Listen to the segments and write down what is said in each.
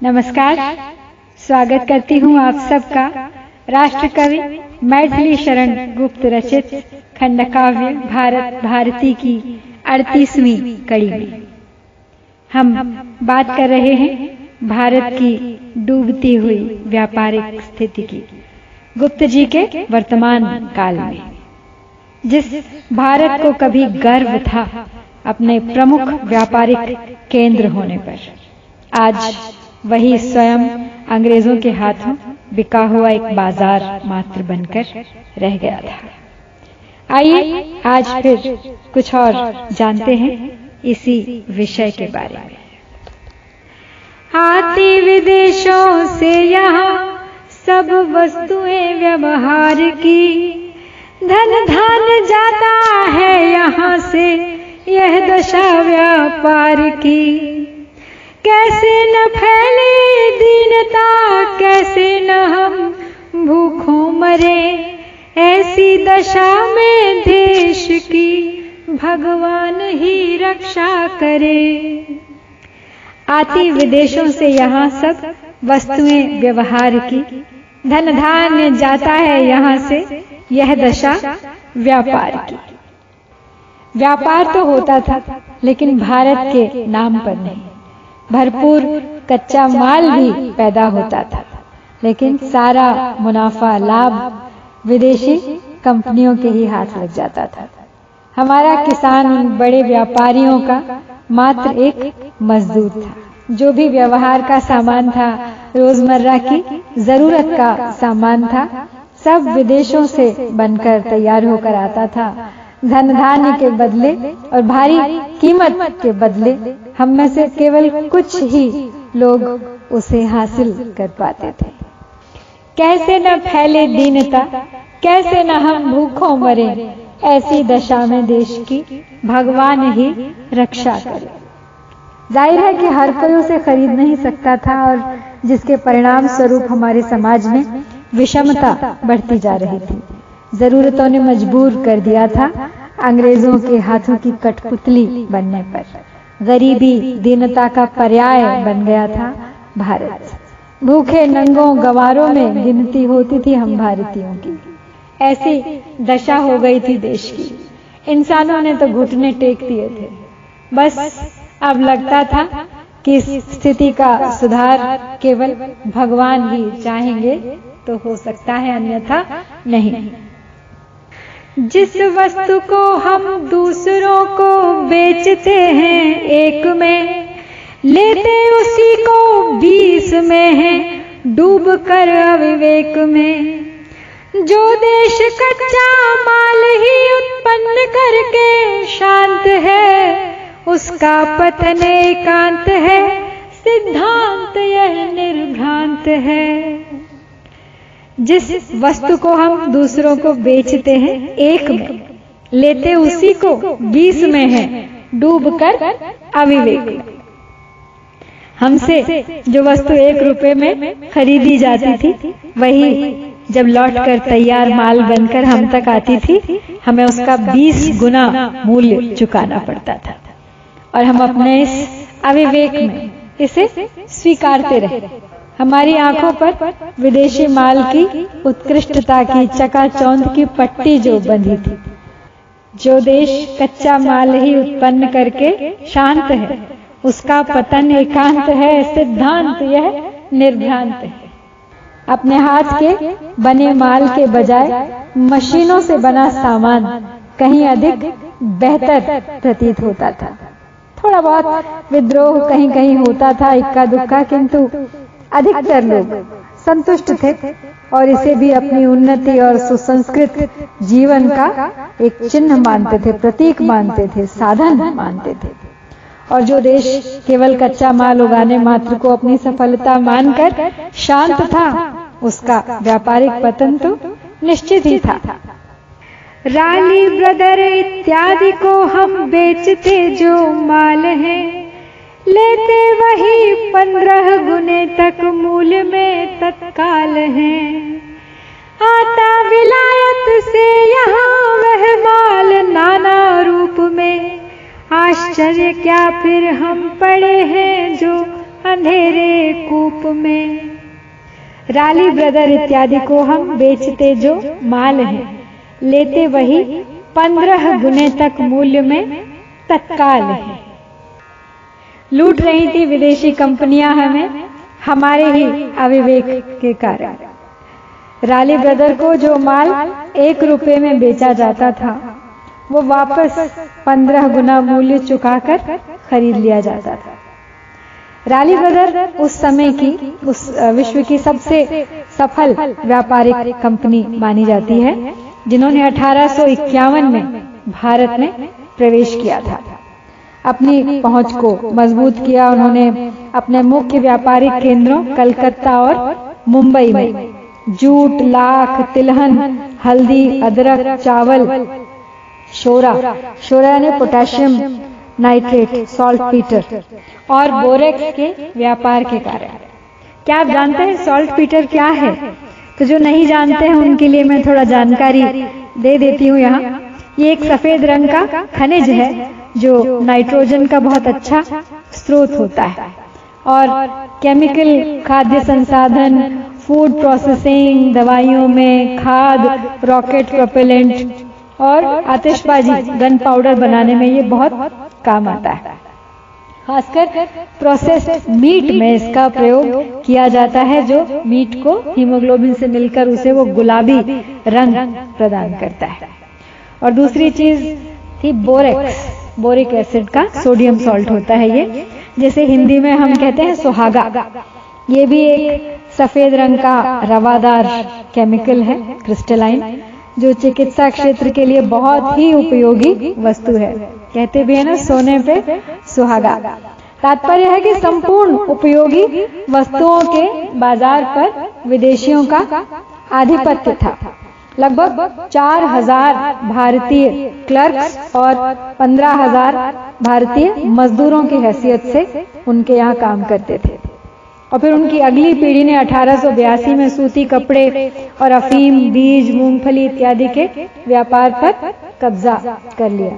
नमस्कार। स्वागत करती हूँ आप सबका। राष्ट्र कवि मैथिली शरण गुप्त रचित खंड काव्य भारत भारती की अड़तीसवीं कड़ी। में हम बात कर रहे हैं भारत की डूबती हुई व्यापारिक स्थिति की। गुप्त जी के वर्तमान काल में, जिस भारत को कभी गर्व था अपने प्रमुख व्यापारिक केंद्र होने पर, आज वही स्वयं अंग्रेज़ों के हाथों बिका हुआ एक बाज़ार मात्र बनकर रह गया था। आइए आज फिर कुछ और जानते हैं इसी विषय के बारे में। आती विदेशों से यहाँ सब वस्तुएँ व्यवहार की। धन धान जाता है यहाँ से यह दशा व्यापार की। कैसे न फैले दीनता कैसे न हम भूखों मरे। ऐसी दशा में देश की भगवान ही रक्षा करे। आती विदेशों से यहाँ सब वस्तुएँ व्यवहार की। धन धान्य जाता है यहाँ से, यह दशा व्यापार की। व्यापार तो होता था, लेकिन भारत के नाम पर नहीं। भरपूर कच्चा माल भी पैदा होता था। लेकिन सारा मुनाफा, लाभ विदेशी कंपनियों के ही हाथ लग जाता था। हमारा किसान उन बड़े व्यापारियों का मात्र एक मजदूर था, जो भी व्यवहार का सामान था, रोज़मर्रा की ज़रूरत का सामान था, सब विदेशों से बनकर तैयार होकर आता था। धन धान्य के बदले और भारी कीमत के बदले हम में से केवल कुछ ही लोग उसे हासिल कर पाते थे। कैसे न फैले दीनता, कैसे न हम भूखों मरे, ऐसी दशा में देश की भगवान ही रक्षा करे। ज़ाहिर है कि हर कोई उसे खरीद नहीं सकता था और जिसके परिणाम स्वरूप हमारे समाज में विषमता बढ़ती जा रही थी। जरूरतों ने मजबूर कर दिया था अंग्रेज़ों के हाथों की कठपुतली बनने पर। गरीबी, दीनता का पर्याय बन गया था भारत। भूखे, नंगों, गवारों में गिनती होती थी हम भारतीयों की। ऐसी दशा हो गई थी देश की। इंसानों ने तो घुटने टेक दिए थे। बस अब लगता था कि स्थिति का सुधार केवल भगवान ही चाहेंगे तो हो सकता है अन्यथा नहीं। जिस वस्तु को हम दूसरों को बेचते हैं एक में, लेते उसी को बीस में है, डूब कर अविवेक में। जो देश कच्चा माल ही उत्पन्न करके शांत है, उसका पतन एकांत है, सिद्धांत यह निर्भ्रांत है। जिस वस्तु को हम दूसरों को बेचते हैं, एक में। लेते उसी को बीस में है डूब कर अविवेक। हमसे जो वस्तु एक रुपए में खरीदी जाती थी, वही जब लौट कर तैयार माल बनकर हम तक आती थी, हमें उसका बीस गुना मूल्य चुकाना पड़ता था। और हम अपने इस अविवेक में इसे स्वीकारते रहे। हमारी आँखों पर विदेशी माल की उत्कृष्टता की चकाचौंध की पट्टी जो बंधी थी। जो देश कच्चा माल ही उत्पन्न करके शांत है। उसका पतन एकांत है सिद्धांत यह निर्भ्रांत है। अपने हाथ के बने माल के बजाय मशीनों से बना सामान कहीं अधिक बेहतर प्रतीत होता था। थोड़ा बहुत विद्रोह कहीं कहीं होता था इक्का दुक्का किंतु अधिकतर लोग संतुष्ट थे और इसे भी अपनी उन्नति और सुसंस्कृत जीवन का एक चिन्ह मानते थे, प्रतीक मानते थे, साधन मानते थे। और जो देश केवल कच्चा माल उगाने मात्र को अपनी सफलता मानकर शांत था, उसका व्यापारिक पतन तो निश्चित ही था। राली ब्रदर इत्यादि को हम बेचते जो माल है। लेते वही पंद्रह गुने तक मूल में तत्काल है। आता विलायत से यहाँ वह माल नाना रूप में। आश्चर्य क्या फिर हम पड़े हैं जो अंधेरे कूप में। राली ब्रदर इत्यादि को हम बेचते जो माल है। लेते वही पंद्रह गुने तक मूल्य में तत्काल है। लूट रही थी विदेशी कंपनियाँ हमें, हमारे ही अविवेक के कारण। राली ब्रदर को जो माल एक रुपए में बेचा जाता था, वो वापस पंद्रह गुना मूल्य चुकाकर खरीद लिया जाता था। राली ब्रदर उस समय की, उस विश्व की सबसे सफल व्यापारिक कंपनी मानी जाती है, जिन्होंने अठारह सौ इक्यावन में भारत में प्रवेश किया था। अपनी पहुँच को मज़बूत किया। उन्होंने अपने मुख्य व्यापारिक केंद्रों, कलकत्ता और मुंबई में जूट, लाख, तिलहन, हल्दी, अदरक, चावल, शोरा शोरा यानी पोटेशियम नाइट्रेट सॉल्ट पीटर और बोरेक्स के व्यापार के कारण। क्या आप जानते हैं सॉल्ट पीटर क्या है? तो जो नहीं जानते हैं, उनके लिए मैं थोड़ा जानकारी दे देती हूँ यहाँ। ये एक सफ़ेद रंग का खनिज है, जो नाइट्रोजन का बहुत अच्छा स्रोत होता है। और केमिकल खाद्य संसाधन फ़ूड प्रोसेसिंग दवाइयों में खाद रॉकेट प्रोपेलेंट और आतिशबाजी गन पाउडर बनाने में ये बहुत काम आता है। खासकर प्रोसेस्ड मीट में इसका प्रयोग किया जाता है, जो मीट को हीमोग्लोबिन से मिलकर उसे वो गुलाबी रंग प्रदान करता है। और दूसरी चीज़ थी बोरेक्स। बोरिक एसिड का सोडियम सॉल्ट होता है ये, जैसे हिंदी में हम कहते हैं सुहागा। ये भी एक सफ़ेद रंग का रवादार केमिकल है, क्रिस्टलाइन, जो चिकित्सा क्षेत्र के लिए बहुत ही उपयोगी वस्तु है। कहते भी है ना, सोने पे सुहागा। तात्पर्य है कि संपूर्ण उपयोगी वस्तुओं के बाज़ार पर विदेशियों का आधिपत्य था। लगभग चार हज़ार भारतीय क्लर्क और पंद्रह हज़ार भारतीय मजदूरों की हैसियत से उनके यहाँ काम करते थे। और फिर उनकी अगली पीढ़ी ने अठारह सौ बयासी में सूती कपड़े और अफीम, बीज, मूंगफली इत्यादि के व्यापार पर कब्जा कर लिया।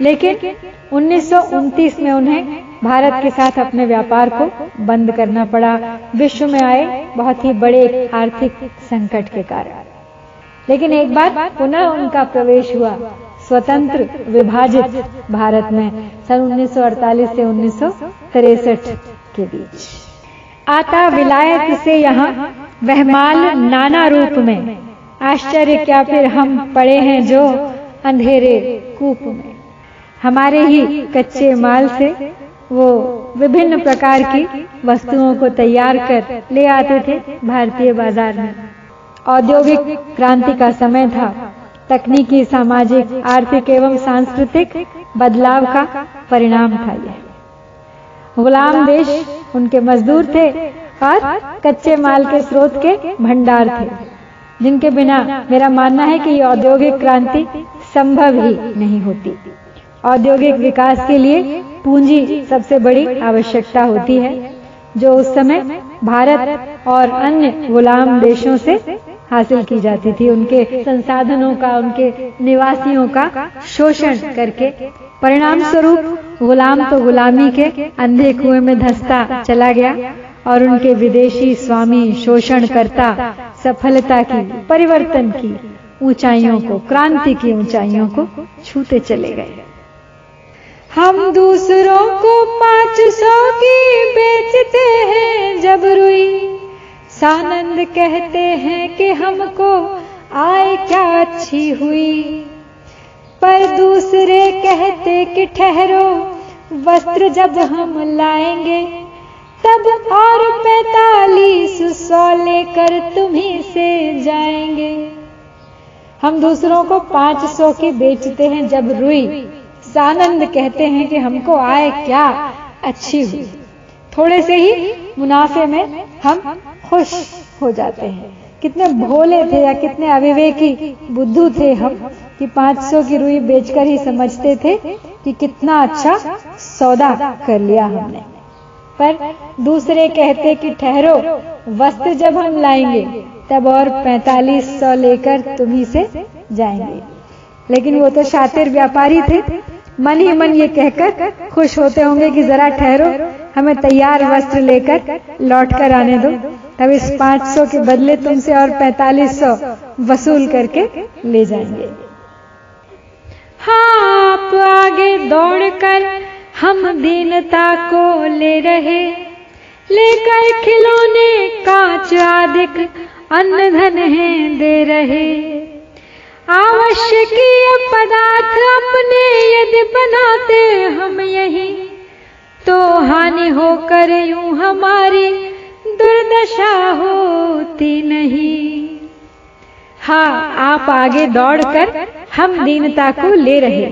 लेकिन 1929 में उन्हें भारत के साथ अपने व्यापार को बंद करना पड़ा। विश्व में आए बहुत ही बड़े आर्थिक संकट के कारण। लेकिन एक बार पुनः उनका प्रवेश हुआ, स्वतंत्र, विभाजित भारत में, सन 1948 से उन्नीस के बीच। आता विलायत से यहाँ वहमाल नाना रूप में। आश्चर्य क्या फिर हम पड़े हैं जो अंधेरे कूप में। हमारे ही कच्चे माल से वो विभिन्न प्रकार की वस्तुओं को तैयार कर ले आते थे भारतीय बाज़ार में। औद्योगिक क्रांति का समय था। तकनीकी, सामाजिक, आर्थिक एवं सांस्कृतिक बदलाव का परिणाम था यह। गुलाम देश उनके मजदूर थे और कच्चे माल के स्रोत के भंडार थे, जिनके बिना मेरा मानना है कि औद्योगिक क्रांति संभव ही नहीं होती। औद्योगिक विकास के लिए पूंजी सबसे बड़ी आवश्यकता होती है, जो उस समय भारत और अन्य गुलाम देशों से हासिल की जाती थी। उनके संसाधनों का, उनके निवासियों का शोषण करके परिणाम स्वरूप गुलाम तो गुलामी के अंधे कुएँ में धसता चला गया और उनके विदेशी स्वामी शोषण करता सफलता की, परिवर्तन की ऊंचाइयों को, क्रांति की ऊंचाइयों को छूते चले गए। हम दूसरों को पाँच सौ की बेचते हैं जब रुई। सानंद कहते हैं कि हमको आए क्या अच्छी हुई। पर दूसरे कहते कि ठहरो, वस्त्र जब हम लाएँगे, तब और पैतालीस सौ लेकर तुम्ही से जाएँगे। हम दूसरों को पाँच सौ की बेचते हैं जब रुई। सानंद कहते हैं कि हमको आए क्या अच्छी हुई। थोड़े से ही मुनाफे में हम खुश हो जाते हैं। कितने भोले थे या कितने अविवेकी बुद्धू थे हम कि 500 की रुई बेचकर ही समझते थे कि कितना अच्छा सौदा कर लिया हमने। पर दूसरे कहते कि ठहरो, वस्त्र जब हम लाएँगे, तब और पैतालीस सौ लेकर तुम्ही से जाएँगे। लेकिन वो तो शातिर व्यापारी थे। मन ही मन ये कहकर खुश होते होंगे कि जरा ठहरो, हमें तैयार वस्त्र लेकर लौट कर आने दो। तब इस 500 के बदले तुमसे और 4500 वसूल करके ले जाएँगे। हाँ आप आगे दौड़कर हम दीनता को ले रहे, लेकर खिलौने कांच आदिक अन्न धन है दे रहे। आवश्यकीय पदार्थ अपने यदि बनाते हम यही तो हानि होकर यूँ हमारी दुर्दशा होती नहीं। हाँ आप आगे दौड़कर हम दीनता को ले रहे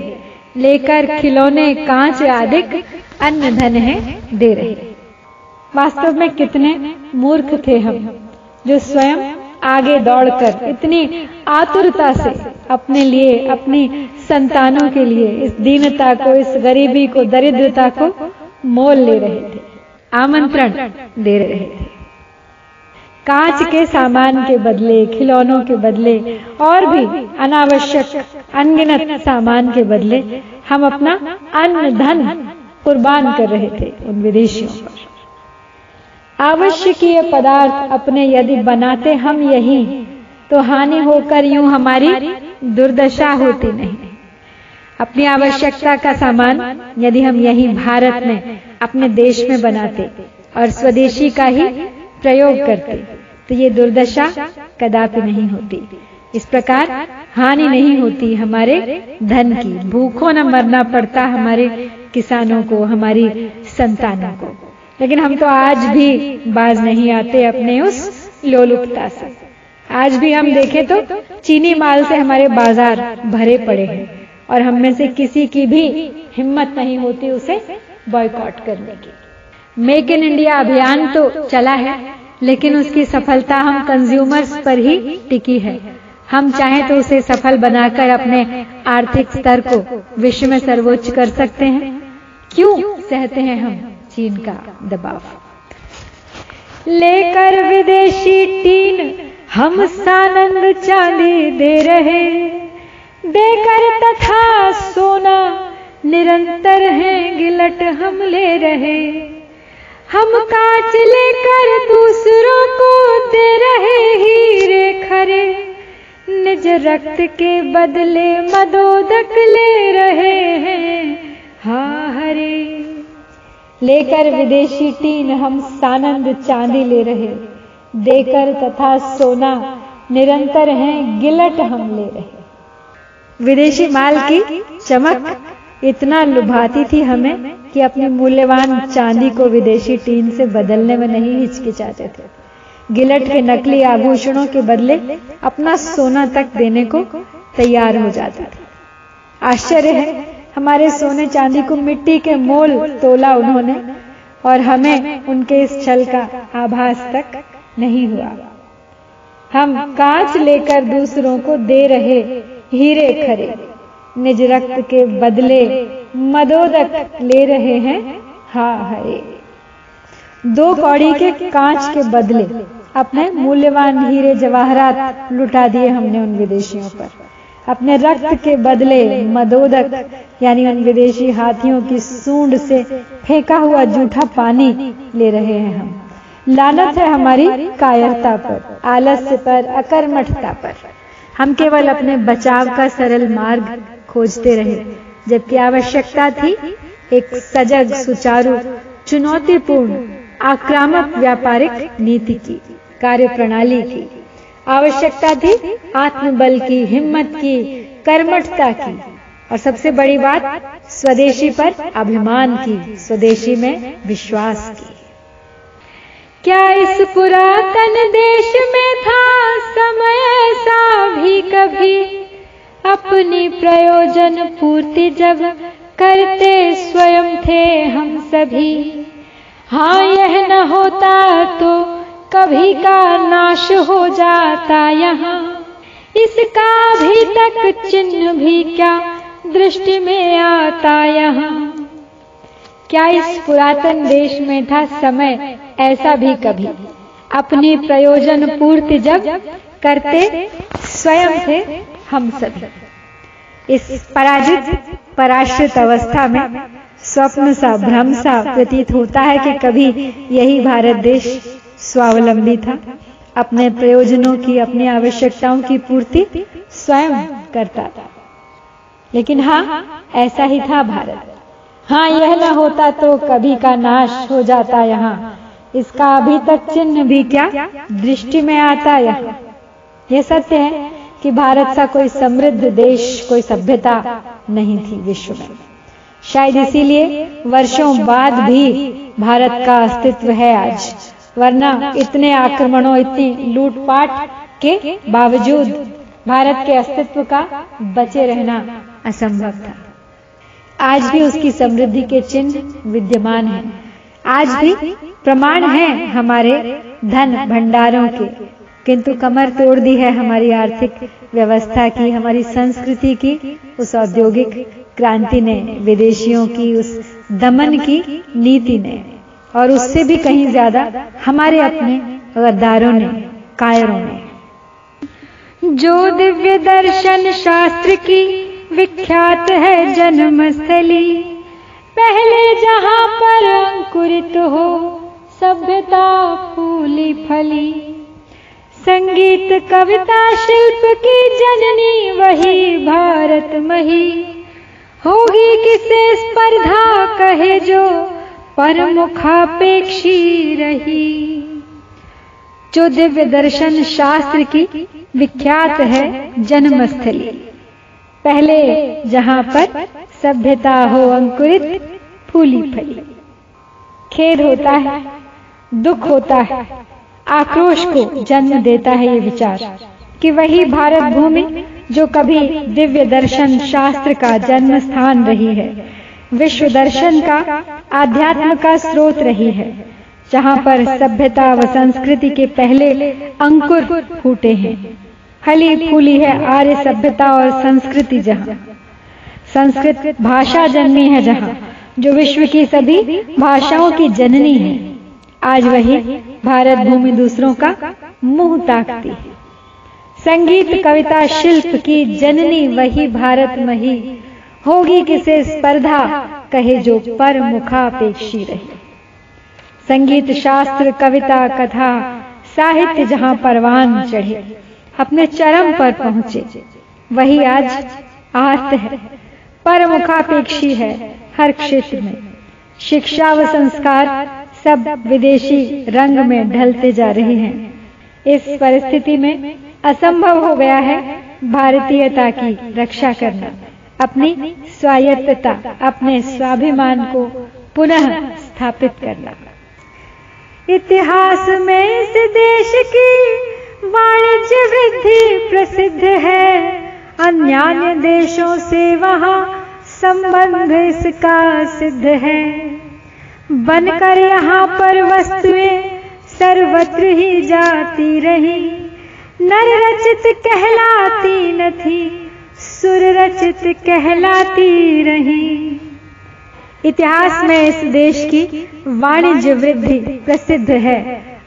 लेकर खिलौने कांच आदिक अन्न धन है दे रहे वास्तव में कितने मूर्ख थे हम, जो स्वयं आगे दौड़कर इतनी आतुरता से अपने लिए, अपनी संतानों के लिए इस दीनता को, इस गरीबी को, दरिद्रता को मोल ले रहे थे, आमंत्रण दे रहे थे। कांच के सामान के बदले, खिलौनों के बदले, और भी अनावश्यक अनगिनत सामान के बदले हम अपना अन्न धन कुर्बान कर रहे थे उन विदेशियों पर। आवश्यकीय पदार्थ अपने यदि बनाते हम यही तो हानि होकर यूँ हमारी दुर्दशा होती नहीं। अपनी आवश्यकता का सामान यदि हम यही भारत में, अपने देश में बनाते और स्वदेशी का ही प्रयोग करते तो ये दुर्दशा कदापि नहीं होती। इस प्रकार हानि नहीं होती हमारे धन की। भूखों न मरना पड़ता हमारे किसानों को, हमारी संतानों को। लेकिन हम तो आज भी बाज नहीं आते अपने उस लोलुपता से। आज भी हम देखें तो चीनी माल से हमारे बाज़ार भरे पड़े हैं और हम में से किसी की भी हिम्मत नहीं होती उसे बॉयकॉट करने की। मेक इन इंडिया अभियान तो चला है। लेकिन उसकी सफलता हम कंज्यूमर्स पर ही टिकी है। हम चाहें तो उसे सफल बनाकर अपने आर्थिक स्तर को विश्व में सर्वोच्च कर सकते हैं। क्यों सहते हैं हम चीन का दबाव? लेकर विदेशी टीन हम सानंद चांदी दे रहे। देकर तथा सोना निरंतर है गिलट हम ले रहे। हम कांच लेकर दूसरों को दे रहे हीरे खरे। निज रक्त के बदले मदोदक ले रहे हैं, हा हरे। लेकर विदेशी टीन हम सानंद चांदी ले रहे। देकर तथा सोना निरंतर हैं, गिलट हम ले रहे। विदेशी माल की चमक इतना लुभाती थी हमें कि अपनी मूल्यवान चांदी को विदेशी टीन से बदलने में नहीं हिचकिचाते थे। गिलट के नकली आभूषणों के बदले अपना सोना तक देने को तैयार हो जाते थे। आश्चर्य है, हमारे सोने चांदी को मिट्टी के मोल तोला उन्होंने और हमें उनके इस छल का आभास तक नहीं हुआ। हम कांच लेकर दूसरों को दे रहे हीरे खरे। निज रक्त के बदले मदोदक ले रहे हैं। हा हरे दो कौड़ी के कांच के बदले अपने मूल्यवान हीरे जवाहरात लुटा दिए हमने उन विदेशियों पर। अपने रक्त के बदले मदोदक, यानी उन विदेशी हाथियों की सूंड से फेंका हुआ जूठा पानी ले रहे हैं हम। लानत है हमारी कायरता पर, आलस्य पर, अकर्मठता पर। हम केवल अपने बचाव का सरल मार्ग खोजते रहे। जबकि आवश्यकता थी एक सजग, सुचारू, चुनौतीपूर्ण, आक्रामक व्यापारिक नीति की कार्य प्रणाली की। आवश्यकता थी आत्मबल की, हिम्मत की, कर्मठता की। और सबसे बड़ी बात, स्वदेशी पर अभिमान की, स्वदेशी में विश्वास की। क्या इस पुरातन देश में था समय ऐसा भी कभी? अपनी प्रयोजन पूर्ति जब करते स्वयं थे हम सभी। हाँ यह न होता तो कभी का नाश हो जाता यहाँ। इसका भी तक चिन्ह भी क्या दृष्टि में आता यहाँ। क्या इस पुरातन देश में था समय ऐसा भी कभी? अपनी प्रयोजन पूर्ति जब करते स्वयं थे हम सभी। इस पराजित पराश्रित अवस्था में स्वप्न सा भ्रम सा प्रतीत होता है कि कभी यही भारत देश स्वावलंबी था। अपने प्रयोजनों की अपनी आवश्यकताओं की पूर्ति स्वयं करता था। लेकिन हाँ ऐसा ही था भारत। हाँ यह न होता तो कभी का नाश हो जाता यहाँ। इसका अभी तक चिन्ह भी क्या? दृष्टि में आता यहाँ। यह सत्य है कि भारत सा कोई समृद्ध देश, कोई सभ्यता नहीं थी विश्व में। शायद इसीलिए वर्षों बाद भी भारत का अस्तित्व है आज, वरना इतने आक्रमणों, इतनी लूटपाट के बावजूद भारत के अस्तित्व का बचे रहना असंभव था। आज भी उसकी समृद्धि के चिन्ह विद्यमान हैं। आज भी प्रमाण है हमारे धन भंडारों के। किंतु कमर तोड़ दी है हमारी आर्थिक व्यवस्था की, हमारी संस्कृति की, उस औद्योगिक क्रांति ने, विदेशियों की, उस दमन की नीति ने, और उससे भी कहीं ज़्यादा हमारे अपने गद्दारों ने, कायरों ने। जो दिव्य दर्शन शास्त्र की विख्यात है जन्मस्थली, पहले जहाँ पर अंकुरित हो सभ्यता फूली फली। संगीत कविता शिल्प की जननी, वही भारत मही। होगी किसे स्पर्धा, कहे जो परमुखापेक्षी रही। जो दिव्य दर्शन शास्त्र की विख्यात है जन्मस्थली। पहले जहाँ पर सभ्यता हो अंकुरित, फूली फली। खेद होता है, दुख होता है आक्रोश को जन्म देता है ये विचार, कि वही भारत भूमि जो कभी दिव्य दर्शन शास्त्र का जन्म स्थान रही है, विश्व दर्शन का आध्यात्म का स्रोत रही है, जहाँ पर सभ्यता व संस्कृति के पहले अंकुर फूटे हैं। फली फूली है आर्य सभ्यता और संस्कृति जहाँ। संस्कृत भाषा जन्मी है जहाँ, जो विश्व की सभी भाषाओं की जननी है। आज वही भारत भूमि दूसरों का मुँह ताकती है। संगीत, कविता, शिल्प की जननी वही भारत मही। होगी किसे स्पर्धा, कहे जो पर मुखापेक्षी रही। संगीत, शास्त्र, कविता, कथा, साहित्य जहाँ परवान चढ़े, अपने चरम पर पहुँचे। वही आज आर्त है परमुखापेक्षी है हर क्षेत्र में। शिक्षा व संस्कार सब विदेशी रंग में ढलते जा रहे हैं। इस परिस्थिति में असंभव हो गया है भारतीयता की रक्षा करना। अपनी स्वायत्तता, अपने स्वाभिमान को पुनः स्थापित करना। इतिहास में इस देश की वाणिज्य वृद्धि प्रसिद्ध है। अन्य देशों से वहाँ संबंध इसका सिद्ध है। बनकर यहाँ पर वस्तुएँ सर्वत्र ही जाती रही। नर रचित कहलाती न थी, सुर रचित कहलाती रही। इतिहास में इस देश की वाणिज्य वृद्धि प्रसिद्ध है।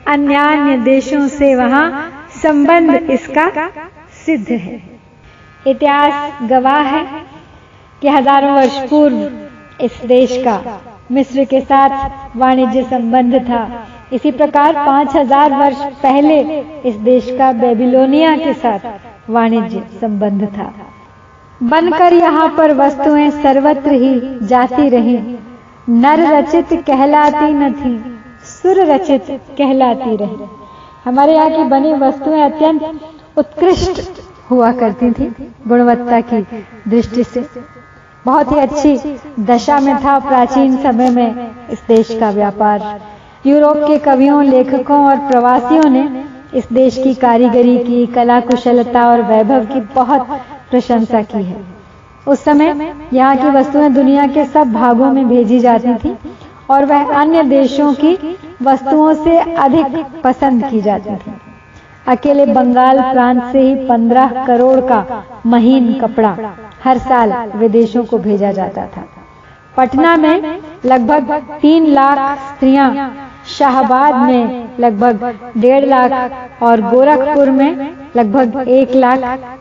अन्य अन्य देशों से वहाँ संबंध इसका सिद्ध है। इतिहास गवाह है कि हज़ारों वर्ष पूर्व इस देश का मिस्र के साथ वाणिज्य संबंध था। इसी प्रकार पाँच हज़ार वर्ष पहले इस देश का बेबीलोनिया के साथ वाणिज्य संबंध था। बनकर यहाँ पर वस्तुएँ सर्वत्र ही जाती रही। नर रचित कहलाती न थी, सुर रचित कहलाती रही। हमारे यहाँ की बनी वस्तुएँ अत्यंत उत्कृष्ट हुआ करती थी, गुणवत्ता की दृष्टि से। बहुत ही अच्छी दशा में था प्राचीन समय में इस देश का व्यापार। यूरोप के कवियों लेखकों और प्रवासियों ने इस देश की कारीगरी की कला कुशलता और वैभव की बहुत प्रशंसा की है। उस समय यहाँ की वस्तुएँ दुनिया के सब भागों में भेजी जाती थी और वह अन्य देशों की वस्तुओं से अधिक पसंद की जाती थी। अकेले बंगाल प्रांत से ही पंद्रह करोड़ का महीन कपड़ा हर साल विदेशों को भेजा जाता था। पटना में लगभग तीन लाख स्त्रियाँ शाहबाद में लगभग डेढ़ लाख और गोरखपुर में लगभग एक लाख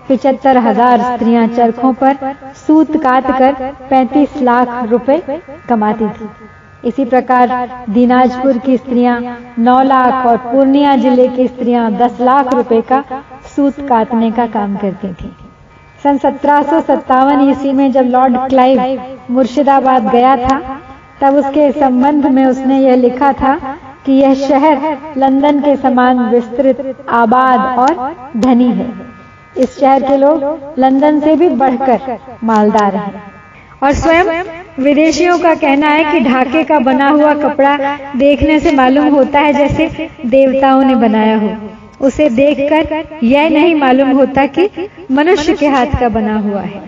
पिचहत्तर हज़ार स्त्रियाँ चरखों पर सूत काट कर पैंतीस लाख रुपए कमाती थी। इसी प्रकार दिनाजपुर की स्त्रियाँ 9 लाख और पूर्णिया ज़िले की स्त्रियाँ 10 लाख रुपए का सूत काटने का काम करती थी। सन सत्रह सौ सत्तावन ईस्वी में जब लॉर्ड क्लाइव मुर्शिदाबाद गया था, तब उसके संबंध में उसने यह लिखा था कि यह शहर लंदन के समान विस्तृत, आबाद और धनी है। इस शहर के लोग लंदन से भी बढ़कर मालदार हैं। और स्वयं विदेशियों का कहना है कि ढाके का बना हुआ कपड़ा देखने से मालूम होता है जैसे देवताओं ने बनाया हो। उसे देखकर यह नहीं मालूम होता कि मनुष्य के हाथ का बना हुआ है।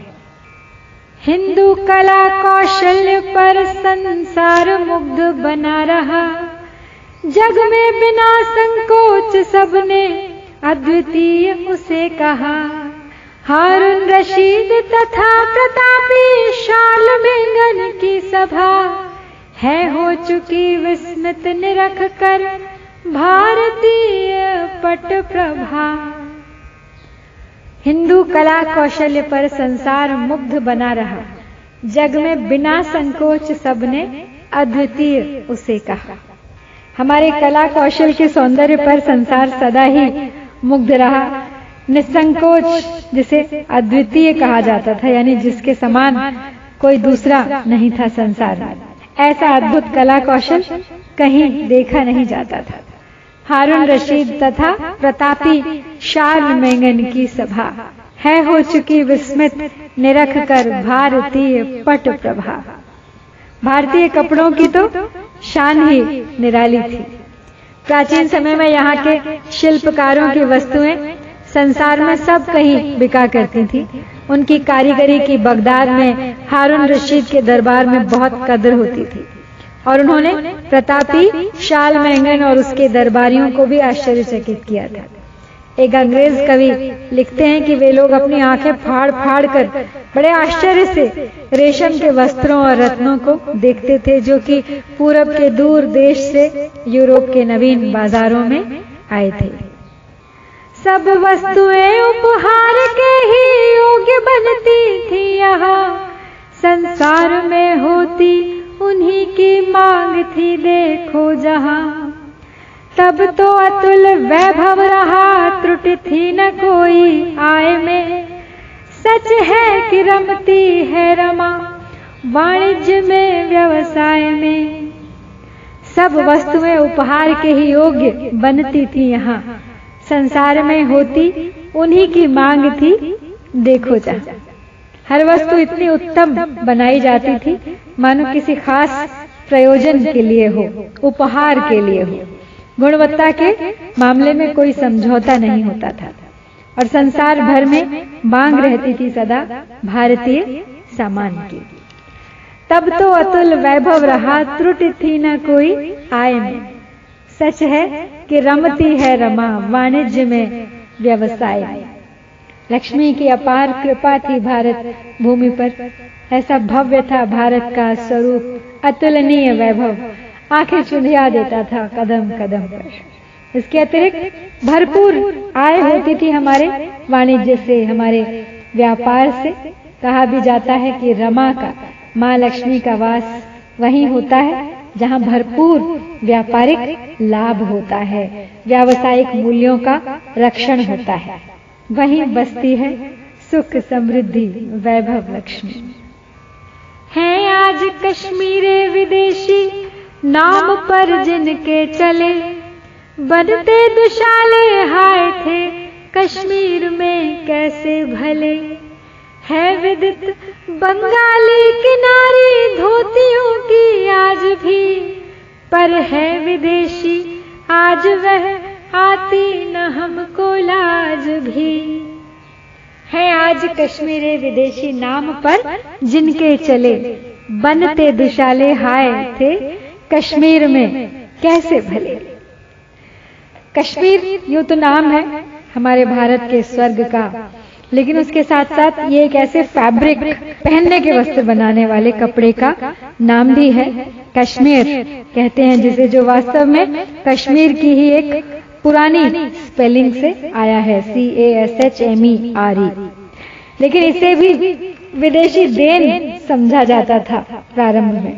हिंदू कला कौशल्य पर संसार मुग्ध बना रहा। जग में बिना संकोच सबने अद्वितीय उसे कहा। हारून रशीद तथा प्रतापी शाल मेंगन की सभा है, हो चुकी विस्मित निरख कर भारतीय पट प्रभा। हिंदू कला कौशल्य पर संसार मुग्ध बना रहा। जग में बिना संकोच सबने अद्वितीय उसे कहा। हमारे कला कौशल के सौंदर्य पर संसार सदा ही मुग्ध रहा। निसंकोच, जिसे अद्वितीय कहा जाता था, यानी जिसके समान कोई दूसरा नहीं था संसार में। ऐसा अद्भुत कला कौशल कहीं देखा नहीं जाता था। हारून रशीद तथा प्रतापी शाल मेंगन की सभा है हो चुकी विस्मित, निरख कर भारतीय पट प्रभा। भारतीय कपड़ों की तो शान ही निराली थी। प्राचीन समय में यहाँ के शिल्पकारों की वस्तुएँ संसार में सब कहीं बिका करती थी। उनकी कारीगरी की बगदाद में हारून रशीद के दरबार में बहुत कदर होती थी। और उन्होंने प्रतापी, शाल मैंगन और उसके दरबारियों को भी आश्चर्यचकित किया था। एक अंग्रेज़ कवि लिखते हैं कि वे लोग अपनी आँखें फाड़ फाड़ कर बड़े आश्चर्य से रेशम के वस्त्रों और रत्नों को देखते थे, जो कि पूरब के दूर देश से यूरोप के नवीन बाजारों में आए थे। सब वस्तुएँ उपहार के ही योग्य बनती थी यहाँ। संसार में होती उन्हीं की मांग थी, देखो जहाँ। तब तो अतुल वैभव रहा, त्रुटि थी न कोई आय में। सच है कि रमती है रमा, वाणिज्य में, व्यवसाय में। सब वस्तुएँ उपहार के ही योग्य बनती थी यहाँ। संसार में होती, उन्हीं की मांग थी, देखो जा। हर वस्तु इतनी उत्तम बनाई जाती थी, मानो किसी खास प्रयोजन के लिए हो, उपहार के लिए हो। गुणवत्ता के मामले में कोई समझौता नहीं होता था। और संसार भर में मांग रहती थी सदा भारतीय सामान की। तब तो अतुल वैभव रहा, त्रुटि थी न कोई आय में सच है कि रमती है रमा, वाणिज्य में व्यवसाय। लक्ष्मी की अपार कृपा थी भारत भूमि पर। ऐसा भव्य था भारत का स्वरूप, अतुलनीय वैभव। आँखें चुंधिया देता था कदम कदम पर। इसके अतिरिक्त भरपूर आय होती थी हमारे वाणिज्य से, हमारे व्यापार से। कहा भी जाता है कि रमा का, माँ लक्ष्मी का वास वहीं होता है। जहाँ भरपूर व्यापारिक लाभ होता है, व्यावसायिक मूल्यों का रक्षण होता है। वहीं बसती है सुख समृद्धि वैभव लक्ष्मी। है आज कश्मीरे विदेशी, नाम पर जिनके चले। बनते दुशाले हाय थे कश्मीर में कैसे भले। है विदित बंगाली किनारी धोतियों की आज भी। पर है विदेशी, आज वह आती न हमको लाज भी। है आज कश्मीरी विदेशी नाम पर, जिनके चले बनते दुशाले हाय थे, कश्मीर में कैसे भले? कश्मीर यूँ तो नाम है हमारे भारत के स्वर्ग का। लेकिन उसके साथ साथ ये एक ऐसे फैब्रिक पहनने के वस्त्र बनाने वाले कपड़े का नाम भी है कश्मीर। कहते हैं जिसे जो वास्तव में कश्मीर की ही एक पुरानी स्पेलिंग से आया है C A S H M E R E लेकिन इसे भी विदेशी देन समझा जाता था प्रारंभ में।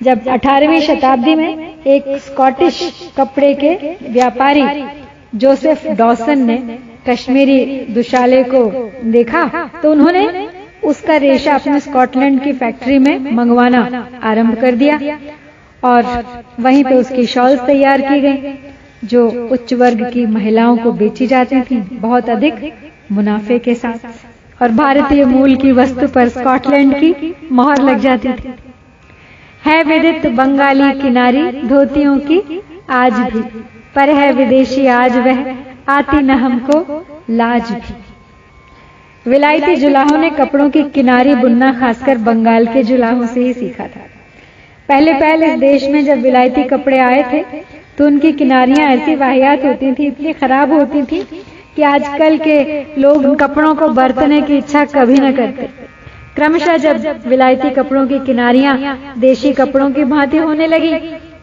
जब 18वीं शताब्दी में एक स्कॉटिश कपड़े के व्यापारी जोसेफ डॉसन ने कश्मीरी दुशाले को देखा तो उन्होंने उसका रेशा अपने स्कॉटलैंड की फैक्ट्री में मंगवाना आरंभ कर दिया और वहीं पे उसकी शॉल्स तैयार की गई, जो उच्च वर्ग की महिलाओं को बेची जाती थी बहुत अधिक मुनाफे के साथ। और भारतीय मूल की वस्तु पर स्कॉटलैंड की मोहर लग जाती थी। है विदित बंगाली किनारी धोतियों की आज भी, पर है विदेशी आज वह आती न हमको लाज भी। विलायती जुलाहों ने कपड़ों की किनारी बुनना खासकर बंगाल के जुलाहों से ही सीखा था। पहले पहले इस देश में जब विलायती कपड़े आए थे तो उनकी किनारियाँ ऐसी वाहियात होती थी, इतनी खराब होती थी कि आजकल के लोग उन कपड़ों को बरतने की इच्छा कभी न करते। क्रमशः जब विलायती कपड़ों की किनारियाँ देशी कपड़ों की भांति होने लगी,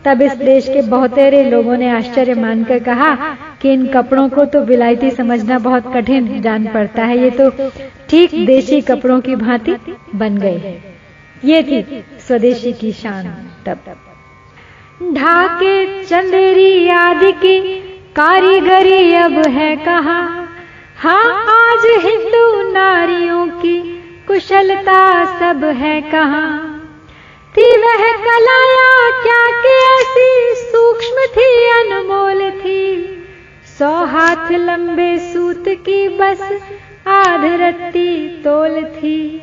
तब इस देश के बहुतेरे लोगों ने आश्चर्य मानकर कहा कि इन कपड़ों को तो विलायती समझना बहुत कठिन जान पड़ता है। ये तो ठीक देशी कपड़ों की भांति बन गए हैं। ये थी स्वदेशी की शान तब। ढाके चंदेरी आदि की कारीगरी अब है कहा? हाँ आज हिंदू नारियों की कुशलता सब है कहा? थी वह कलाया क्या कि ऐसी सूक्ष्म थी, अनमोल थी। सौ हाथ लंबे सूत की बस, आध रत्ती तोल थी।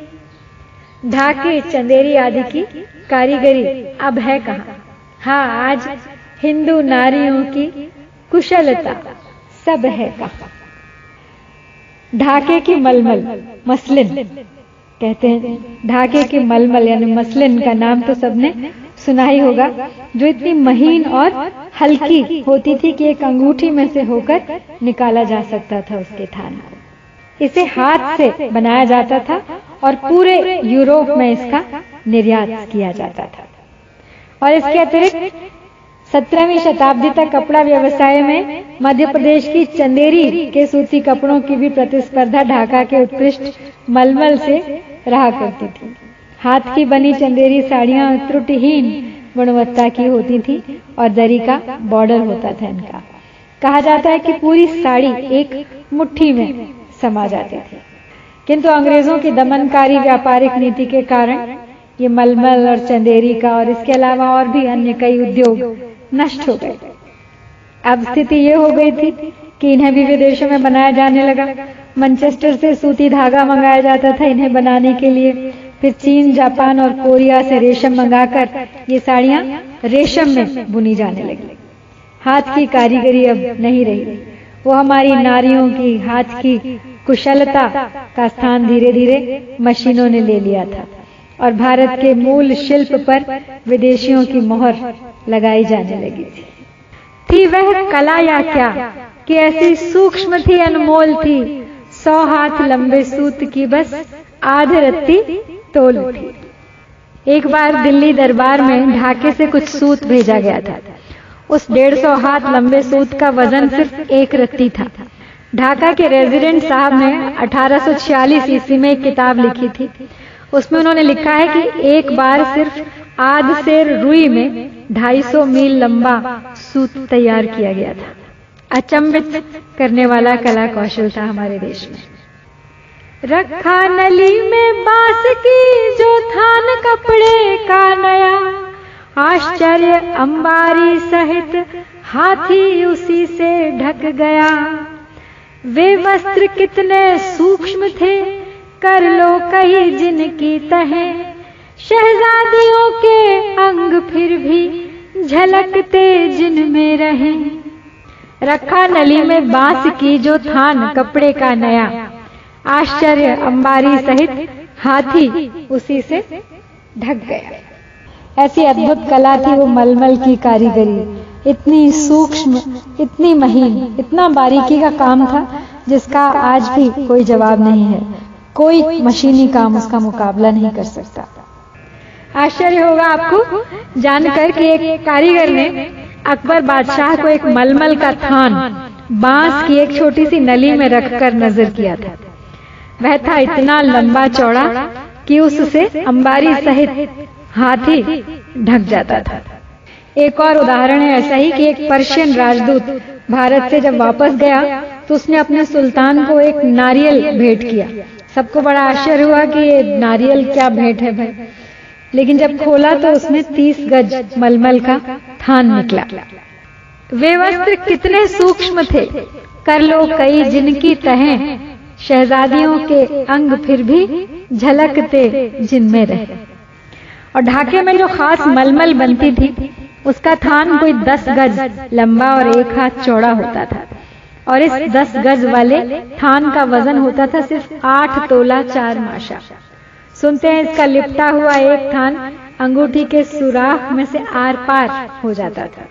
ढाके चंदेरी आदि की कारीगरी अब है कहा? हाँ आज हिंदू नारियों की कुशलता सब है कहा? ढाके की मलमल, मसलिन। कहते हैं, ढाके के मलमल यानी मसलिन का नाम तो सबने सुना ही होगा, जो इतनी महीन और हल्की होती थी कि एक अंगूठी में से होकर निकाला जा सकता था उसके थान को। इसे हाथ से बनाया जाता था और पूरे यूरोप में इसका निर्यात किया जाता था। और इसके अतिरिक्त सत्रहवीं शताब्दी तक कपड़ा व्यवसाय में मध्य प्रदेश की चंदेरी के सूती कपड़ों की भी प्रतिस्पर्धा ढाका के उत्कृष्ट मलमल से रहा करती थी। हाथ की बनी चंदेरी साड़ियाँ त्रुटिहीन गुणवत्ता की होती थी और दरी का बॉर्डर होता था इनका। कहा जाता है कि पूरी साड़ी एक मुट्ठी में समा जाती थी। किंतु अंग्रेज़ों की दमनकारी व्यापारिक नीति के कारण ये मलमल और चंदेरी का और इसके अलावा और भी अन्य कई उद्योग नष्ट हो गए। अब स्थिति ये हो गई थी कि इन्हें भी विदेशों में बनाया जाने लगा। मैनचेस्टर से सूती धागा मंगाया जाता था इन्हें बनाने के लिए। फिर चीन, जापान और कोरिया से रेशम मंगाकर ये साड़ियाँ रेशम में बुनी जाने लगी। हाथ की कारीगरी अब नहीं रही। वो हमारी नारियों की, हाथ की कुशलता का स्थान धीरे धीरे मशीनों ने ले लिया था। और भारत के मूल शिल्प पर विदेशियों की मोहर लगाई जाने लगी थी। थी वह कला या क्या? कि ऐसी सूक्ष्म थी, अनमोल थी। सौ हाथ लंबे सूत की बस आध रत्ती तोल थी। एक बार दिल्ली दरबार में ढाके से कुछ सूत भेजा गया था। उस डेढ़ सौ हाथ लंबे सूत का वज़न सिर्फ़ एक रत्ती था। ढाका के रेजिडेंट साहब ने 1846 ईस्वी में एक किताब लिखी थी। उसमें उन्होंने लिखा है कि एक बार सिर्फ़ आध से रुई में 250 मील लंबा सूत तैयार किया गया था। अचंबित करने वाला कला कौशल था हमारे देश में। रखा नली में बाँस की जो थान कपड़े का नया। आश्चर्य अंबारी सहित हाथी उसी से ढक गया। वे वस्त्र कितने सूक्ष्म थे कर लो कही जिनकी तहें। शहजादियों के अंग फिर भी झलकते जिन में रहे। रखा नली में बाँस की जो थान, कपड़े का नया। आश्चर्य अंबारी सहित हाथी उसी से ढक गया। ऐसी अद्भुत कला थी वो मलमल की कारीगरी। इतनी सूक्ष्म, इतनी महीन, इतना बारीकी का काम था जिसका आज भी कोई जवाब नहीं है। कोई मशीनी काम उसका मुकाबला नहीं कर सकता। आश्चर्य होगा आपको, जानकर कि एक कारीगर ने अकबर बादशाह को एक मलमल का थान, बाँस की एक छोटी सी नली में रखकर नज़र किया था। वह था इतना लंबा चौड़ा कि उससे अंबारी सहित हाथी ढक जाता था। एक और उदाहरण है ऐसा ही कि एक पर्शियन राजदूत भारत से जब वापस गया तो उसने अपने सुल्तान को एक नारियल भेंट किया। सबको बड़ा आश्चर्य हुआ कि ये नारियल क्या भेंट है भाई। लेकिन जब खोला तो उसमें तीस गज मलमल का थान निकला। वे वस्त्र कितने सूक्ष्म थे। कर लो कई जिनकी तहें। शहजादियों के अंग फिर भी झलकते जिनमें रहे। और ढाके में जो खास मलमल बनती थी, उसका थान कोई दस गज लंबा और एक हाथ चौड़ा होता था। और इस दस गज वाले थान का वज़न होता था सिर्फ़ आठ तोला चार माशा। सुनते हैं इसका लिपटा हुआ एक थान अंगूठी के सुराख में से आर पार हो जाता था।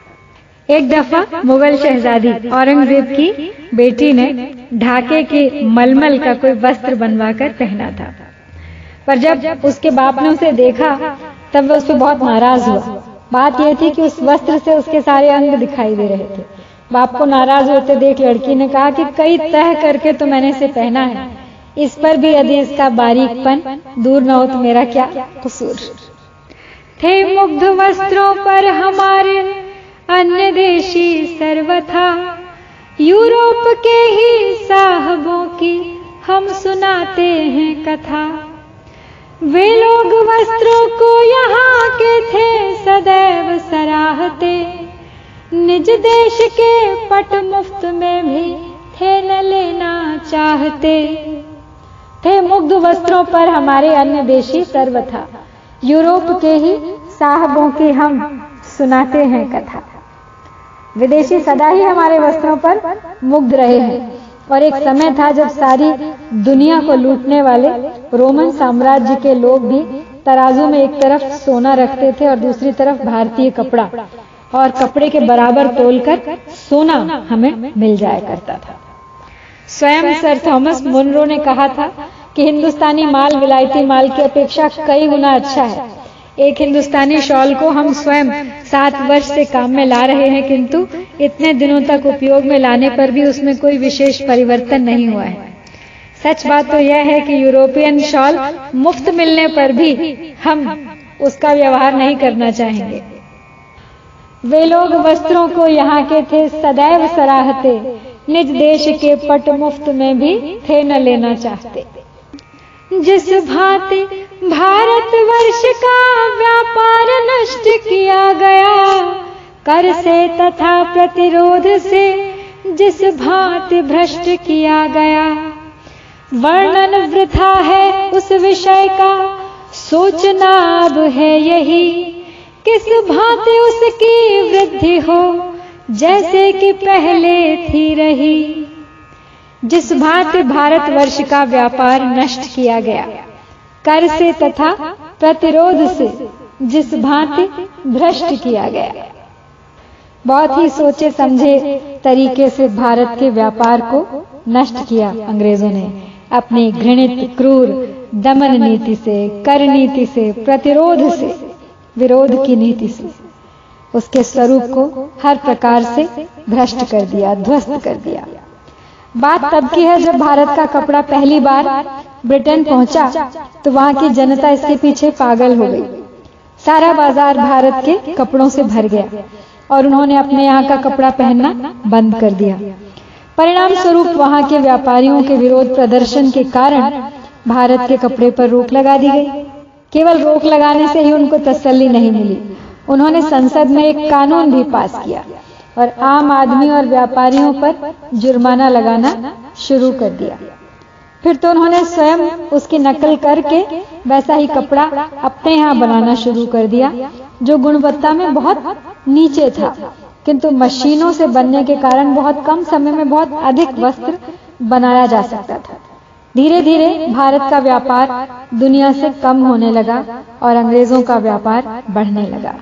एक दफ़ा मुगल शहजादी औरंगज़ेब की बेटी ने ढाके के मलमल का कोई वस्त्र बनवाकर पहना था। पर जब उसके बाप ने उसे देखा तब वह उस पर बहुत नाराज़ हुआ। बात यह थी कि उस वस्त्र से उसके सारे अंग दिखाई दे रहे थे। बाप को नाराज़ होते देख लड़की ने कहा कि कई तह करके तो मैंने इसे पहना है। इस पर भी यदि इसका बारीकपन दूर न हो तो मेरा क्या कसूर? थे मुग्ध वस्त्रों पर हमारे अन्य देशी सर्वथा। यूरोप के ही साहबों की हम सुनाते हैं कथा। वे लोग वस्त्रों को यहाँ के थे, सदैव सराहते। निज देश के पट मुफ़्त में भी थे न लेना चाहते। थे मुग्ध वस्त्रों पर हमारे अन्य देशी सर्व था। यूरोप के ही साहबों की हम सुनाते हैं कथा। विदेशी सदा ही हमारे वस्त्रों पर मुग्ध रहे हैं। और एक समय था जब सारी दुनिया को लूटने वाले रोमन साम्राज्य के लोग भी तराजू में एक तरफ़ सोना रखते थे और दूसरी तरफ़ भारतीय कपड़ा। और कपड़े के बराबर तोलकर सोना हमें मिल जाया करता था। स्वयं सर थॉमस मुनरो ने कहा था कि हिंदुस्तानी माल विलायती माल की अपेक्षा कई गुना अच्छा है। एक हिंदुस्तानी शॉल को हम स्वयं सात वर्ष से काम में ला रहे हैं, किंतु इतने दिनों तक उपयोग में लाने पर भी उसमें कोई विशेष परिवर्तन नहीं हुआ है। सच बात तो यह है कि यूरोपियन शॉल मुफ़्त मिलने पर भी हम उसका व्यवहार नहीं करना चाहेंगे। वे लोग वस्त्रों को यहाँ के थे, सदैव सराहते। निज देश के पट मुफ़्त में भी थे, न लेना चाहते। जिस भांति भारत वर्ष का व्यापार नष्ट किया गया, कर से तथा प्रतिरोध से जिस भांति भ्रष्ट किया गया, वर्णन वृथा है उस विषय का सोचना अब है यही। किस भांति उसकी वृद्धि हो? जैसे कि पहले थी रही। जिस भांति भारतवर्ष का व्यापार नष्ट किया गया, कर से तथा प्रतिरोध से जिस भांति भ्रष्ट किया गया। बहुत ही सोचे समझे तरीके से भारत के व्यापार को नष्ट किया अंग्रेज़ों ने। अपनी घृणित, क्रूर, दमन नीति से, कर नीति से, प्रतिरोध से विरोध की नीति से। उसके स्वरूप को हर प्रकार से भ्रष्ट कर दिया, ध्वस्त कर दिया। बात तब की है जब भारत का कपड़ा पहली बार ब्रिटेन पहुँचा तो वहाँ की जनता इसके पीछे पागल हो गई। सारा बाज़ार भारत के कपड़ों से भर गया और उन्होंने अपने यहाँ का कपड़ा पहनना बंद कर दिया। परिणाम स्वरूप वहाँ के व्यापारियों के विरोध प्रदर्शन के कारण भारत के कपड़े पर रोक लगा दी गई। केवल रोक लगाने से ही उनको तसल्ली नहीं मिली। उन्होंने संसद में एक कानून भी पास किया और आम आदमी और व्यापारियों पर जुर्माना लगाना शुरू कर दिया। फिर तो उन्होंने स्वयं उसकी नकल करके वैसा ही कपड़ा अपने यहाँ बनाना शुरू कर दिया, जो गुणवत्ता में बहुत नीचे था, किंतु मशीनों से बनने के कारण बहुत कम समय में बहुत अधिक वस्त्र बनाया जा सकता था। धीरे धीरे भारत का व्यापार दुनिया से कम होने लगा और अंग्रेज़ों का व्यापार बढ़ने लगा।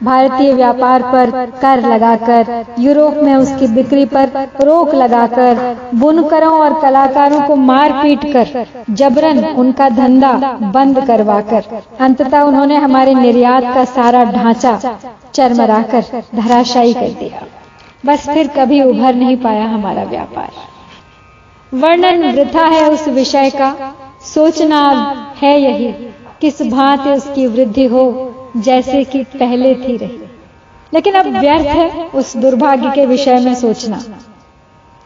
भारतीय व्यापार पर कर लगाकर, यूरोप में उसकी बिक्री पर रोक लगाकर, बुनकरों और कलाकारों को मार पीट कर, जबरन उनका धंधा बंद करवाकर, अंततः उन्होंने हमारे निर्यात का सारा ढांचा चरमराकर धराशायी कर दिया। बस फिर कभी उभर नहीं पाया हमारा व्यापार। वर्णन वृथा है उस विषय का। सोचना है यही किस भांति उसकी वृद्धि हो, जैसे कि पहले थी रही। लेकिन अब व्यर्थ है उस दुर्भाग्य के विषय में सोचना।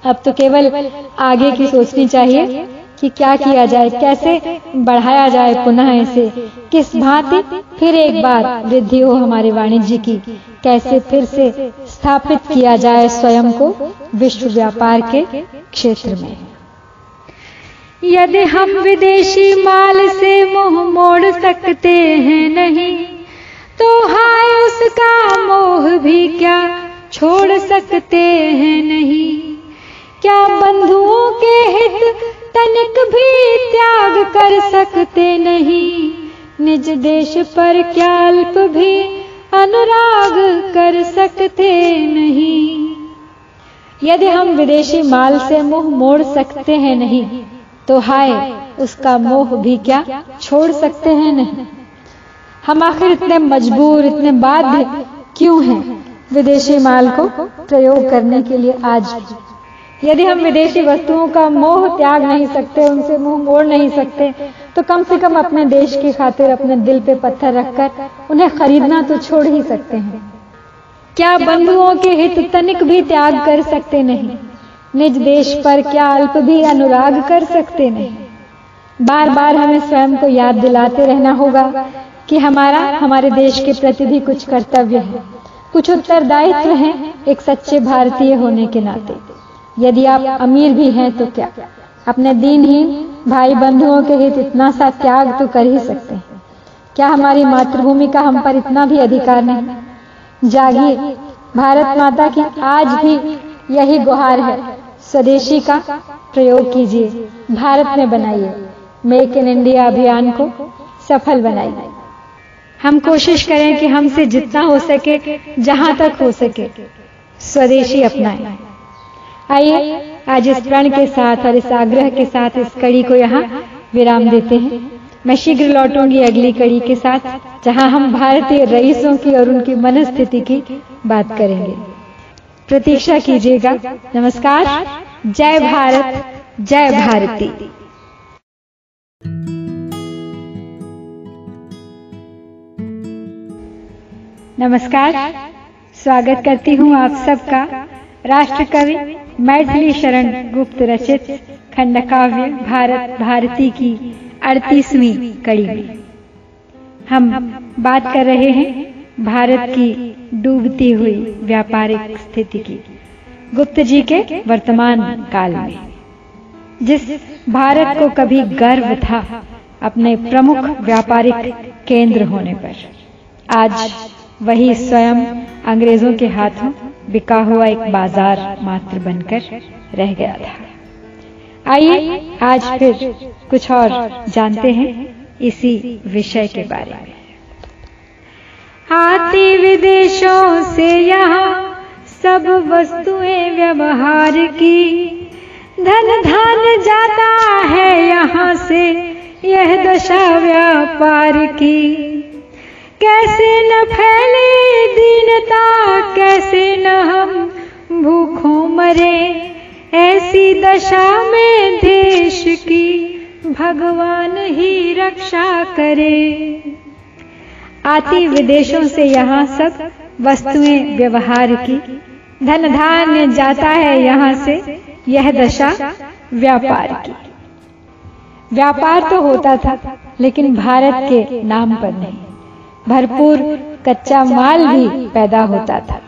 अब तो केवल आगे की सोचनी चाहिए कि क्या किया जाए, कैसे बढ़ाया जाए पुनः इसे, किस भांति फिर एक बार वृद्धि हो हमारे वाणिज्य की, कैसे फिर से स्थापित किया जाए स्वयं को विश्व व्यापार के क्षेत्र में। यदि हम विदेशी माल से मुँह मोड़ सकते हैं नहीं तो हाय उसका मोह भी क्या छोड़ सकते हैं नहीं? क्या बंधुओं के हित तनिक भी त्याग कर सकते नहीं? निज देश पर क्या अल्प भी अनुराग कर सकते नहीं? यदि हम विदेशी माल से मुँह मोड़ सकते हैं नहीं तो हाय, उसका मोह भी क्या छोड़ सकते हैं नहीं? हम आखिर इतने मजबूर, इतने बाध्य क्यों हैं विदेशी माल को प्रयोग करने के लिए आज? यदि हम विदेशी वस्तुओं का मोह त्याग नहीं सकते, उनसे मुँह मोड़ नहीं सकते तो कम से कम अपने देश की खातिर अपने दिल पे पत्थर रखकर उन्हें खरीदना तो छोड़ ही सकते हैं। क्या बंधुओं के हित तनिक भी त्याग कर सकते नहीं? निज देश पर क्या अल्प भी अनुराग कर सकते नहीं? बार बार हमें स्वयं को याद दिलाते रहना होगा कि हमारा, हमारे देश के प्रति भी कुछ कर्तव्य है। कुछ उत्तरदायित्व है एक सच्चे भारतीय होने के नाते। यदि आप अमीर भी हैं तो क्या? अपने दीनहीन भाई बंधुओं के हित इतना सा त्याग तो कर ही सकते हैं। क्या हमारी मातृभूमि का हम पर इतना भी अधिकार नहीं? जागिए भारत माता की आज भी यही गुहार है। स्वदेशी का प्रयोग कीजिए। भारत में बनाइए। मेक इन इंडिया अभियान को सफल बनाइए। हम कोशिश करें कि हमसे जितना हो सके, जहाँ तक हो सके, स्वदेशी अपनाएँ। आइए, आज इस प्रण के साथ और इस आग्रह के साथ इस कड़ी को यहाँ विराम देते हैं। मैं शीघ्र लौटूँगी अगली कड़ी के साथ, जहाँ हम भारतीय रईसों की और उनकी मनस्थिति की बात करेंगे। प्रतीक्षा कीजिएगा। नमस्कार। जय भारत। जय भारती। नमस्कार। स्वागत करती हूँ आप सबका। राष्ट्र कवि मैथिली शरण गुप्त रचित खंड काव्य भारत भारती की अड़तीसवीं कड़ी। में हम बात कर रहे हैं भारत की डूबती हुई व्यापारिक स्थिति की। गुप्त जी के वर्तमान काल में, जिस भारत को कभी गर्व था अपने प्रमुख व्यापारिक केंद्र होने पर, आज वही स्वयं अंग्रेज़ों के हाथों बिका हुआ एक बाज़ार मात्र बनकर रह गया था। आइए आज फिर कुछ और जानते हैं इसी विषय के बारे में। आती विदेशों से यहाँ सब वस्तुएँ व्यवहार की। धन धान जाता है यहाँ से यह दशा व्यापार की। कैसे न फैले दीनता, कैसे न हम भूखों मरे, ऐसी दशा में देश की भगवान ही रक्षा करे। आती विदेशों से यहाँ सब वस्तुएँ व्यवहार की। धन धान्य जाता है यहाँ से यह दशा व्यापार की। व्यापार तो होता था, लेकिन भारत के नाम पर नहीं। भरपूर कच्चा माल भी पैदा होता था,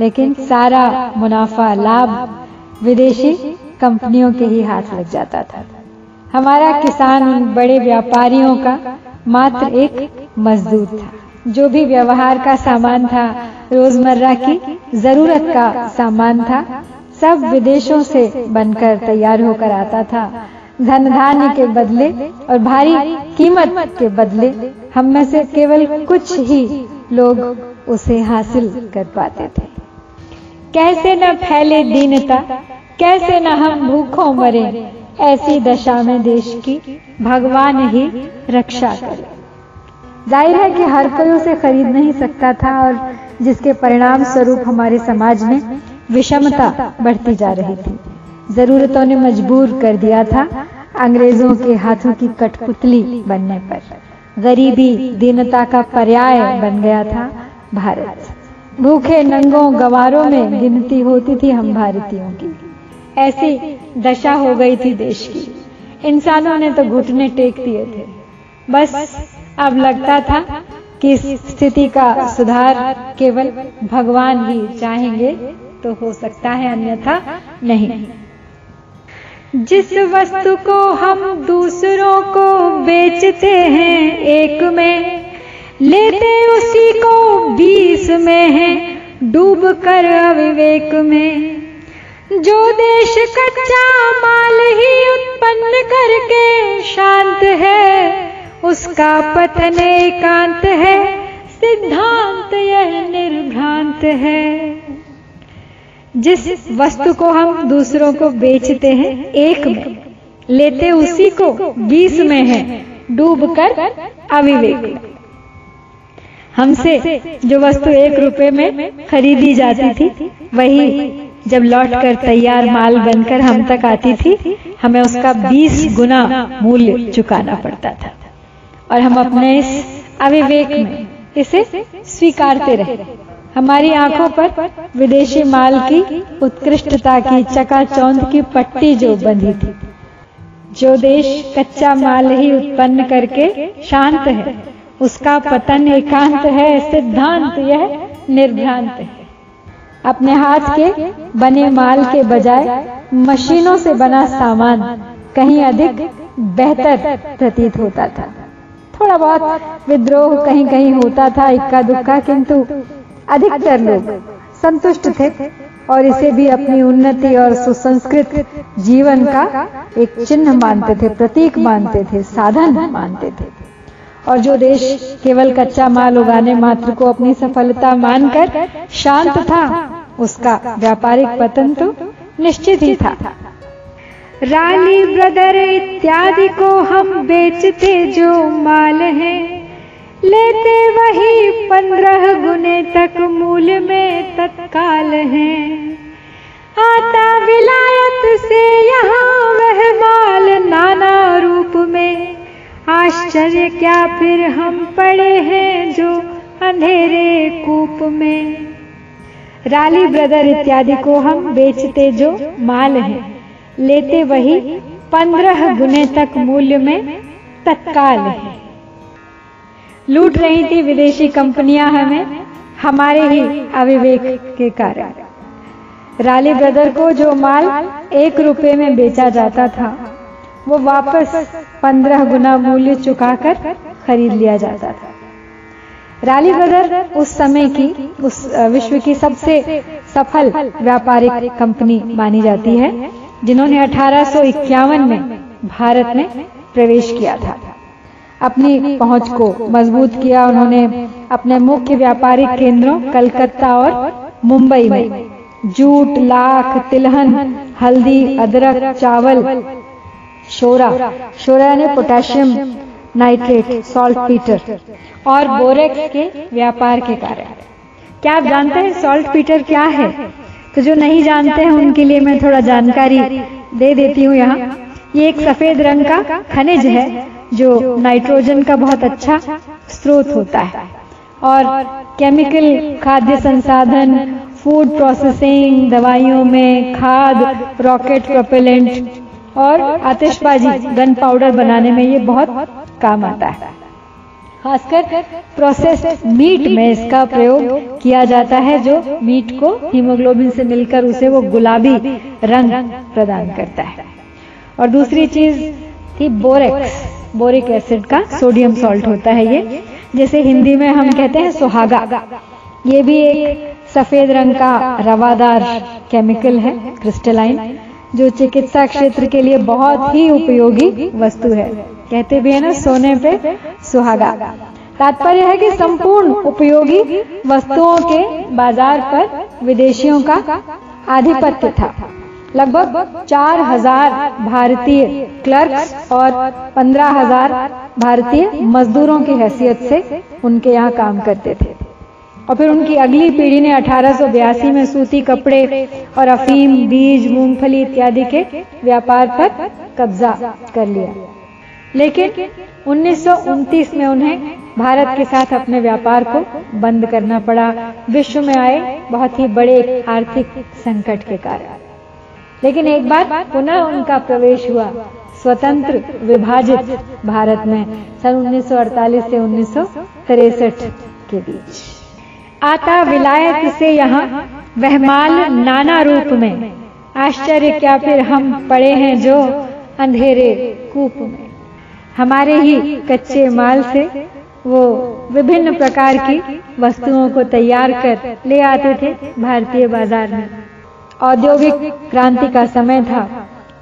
लेकिन सारा मुनाफा लाभ विदेशी कंपनियों के ही हाथ लग जाता था। हमारा किसान उन बड़े व्यापारियों का मात्र एक मजदूर था। जो भी व्यवहार का सामान था रोज़मर्रा की ज़रूरत का सामान था सब विदेशों से बनकर तैयार होकर आता था। धन धान्य के बदले और भारी कीमत के बदले हम में से केवल कुछ ही लोग उसे हासिल कर पाते थे। कैसे न फैले दीनता कैसे न हम भूखों मरे ऐसी दशा में देश की भगवान ही रक्षा करे। ज़ाहिर है कि हर कोई उसे खरीद नहीं सकता था और जिसके परिणाम स्वरूप हमारे समाज में विषमता बढ़ती जा रही थी। जरूरतों ने मजबूर कर दिया था अंग्रेज़ों के हाथों की कठपुतली बनने पर। गरीबी, दीनता का पर्याय बन गया था भारत। भूखे, नंगों, गवारों में गिनती होती थी हम भारतीयों की। ऐसी दशा हो गई थी देश की। इंसानों ने तो घुटने टेक दिए थे। बस अब लगता था कि स्थिति का सुधार केवल भगवान ही चाहेंगे तो हो सकता है, अन्यथा नहीं। जिस वस्तु को हम दूसरों को बेचते हैं एक में, लेते उसी को बीस में है, डूब कर अविवेक में। जो देश कच्चा माल ही उत्पन्न करके शांत है, उसका पतन एकांत है, सिद्धांत यह निर्भ्रांत है। जिस वस्तु को हम दूसरों को बेचते हैं, एक में, लेते उसी को बीस में है, डूब कर अविवेक। हमसे जो वस्तु एक रुपए में खरीदी जाती थी, वही जब लौट कर तैयार माल बनकर हम तक आती थी, हमें उसका 20 गुना मूल्य चुकाना पड़ता था। और हम अपने इस अविवेक में इसे स्वीकारते रहे। हमारी आँखों पर विदेशी माल की उत्कृष्टता की चकाचौंध की पट्टी जो बंधी थी, जो देश कच्चा माल ही उत्पन्न करके शांत है, उसका पतन एकांत है, सिद्धांत यह निर्भ्रांत है। अपने हाथ के बने माल के बजाय मशीनों से बना सामान कहीं अधिक बेहतर प्रतीत होता था। थोड़ा बहुत विद्रोह कहीं कहीं होता था, इक्का दुक्का, किंतु अधिकतर लोग संतुष्ट थे और इसे भी अपनी उन्नति और सुसंस्कृत जीवन का एक चिन्ह मानते थे, प्रतीक मानते थे, साधन मानते थे। और जो देश केवल कच्चा माल उगाने मात्र को अपनी सफलता मानकर शांत था, उसका व्यापारिक पतन तो निश्चित ही था। रानी ब्रदर इत्यादि को हम बेचते जो माल है, लेते वही पंद्रह गुने तक मूल्य में तत्काल है। आता विलायत से यहाँ वह माल नाना रूप में आश्चर्य क्या फिर हम पड़े हैं जो अंधेरे कूप में? राली ब्रदर इत्यादि को हम बेचते जो माल है, लेते वही पंद्रह गुने तक मूल्य में तत्काल है। लूट रही थी विदेशी कंपनियाँ हमें, हमारे ही अविवेक के कारण। राली ब्रदर को जो माल एक रुपए में बेचा जाता था वो वापस पंद्रह गुना मूल्य चुकाकर खरीद लिया जाता था। राली ब्रदर उस समय की, उस विश्व की सबसे सफल व्यापारिक कंपनी मानी जाती है, जिन्होंने अठारह सौ इक्यावन में भारत में प्रवेश किया था। अपनी पहुँच को मज़बूत किया उन्होंने अपने मुख्य व्यापारिक केंद्रों कलकत्ता और मुंबई में। जूट, लाख, तिलहन, हल्दी, अदरक, चावल शोरा। शोरा यानी पोटेशियम नाइट्रेट सॉल्ट पीटर और बोरेक्स के व्यापार के कारण। क्या आप जानते हैं सॉल्ट पीटर क्या है? तो जो नहीं जानते हैं, उनके लिए मैं थोड़ा जानकारी दे देती हूँ यहाँ। ये एक सफ़ेद रंग का खनिज है, जो नाइट्रोजन का बहुत अच्छा स्रोत होता है। और केमिकल खाद्य संसाधन फ़ूड प्रोसेसिंग दवाइयों में खाद रॉकेट प्रोपेलेंट और आतिशबाजी गन पाउडर बनाने में ये बहुत काम आता है। खासकर प्रोसेस मीट में इसका प्रयोग किया जाता है, जो मीट को हीमोग्लोबिन से मिलकर उसे वो गुलाबी रंग प्रदान करता है। और दूसरी चीज़ थी बोरेक्स बोरिक एसिड का सोडियम सॉल्ट होता है ये, जैसे हिंदी में हम कहते हैं सुहागा। ये भी एक सफ़ेद रंग का रवादार केमिकल है क्रिस्टलाइन जो चिकित्सा क्षेत्र के लिए बहुत ही उपयोगी वस्तु है। कहते भी है ना, सोने पे सुहागा। तात्पर्य है कि संपूर्ण उपयोगी वस्तुओं के बाज़ार पर विदेशियों का आधिपत्य था। लगभग चार हज़ार भारतीय क्लर्क और पंद्रह हज़ार भारतीय मजदूरों की हैसियत से उनके यहाँ काम करते थे। और फिर उनकी अगली पीढ़ी ने अठारह सौ बयासी में सूती कपड़े और अफीम, बीज, मूंगफली इत्यादि के व्यापार पर कब्जा कर लिया। लेकिन 1929 में उन्हें भारत के साथ अपने व्यापार को बंद करना पड़ा। विश्व में आए बहुत ही बड़े आर्थिक संकट के कारण। लेकिन एक बार पुनः उनका प्रवेश हुआ। स्वतंत्र, विभाजित भारत में, सन 1948 से उन्नीस के बीच। आता विलायत से यहाँ वहमाल नाना रूप में। आश्चर्य क्या फिर हम पड़े हैं जो अंधेरे कूप में। हमारे ही कच्चे माल से वो विभिन्न प्रकार की वस्तुओं को तैयार कर ले आते थे भारतीय बाज़ार में। औद्योगिक क्रांति का समय था।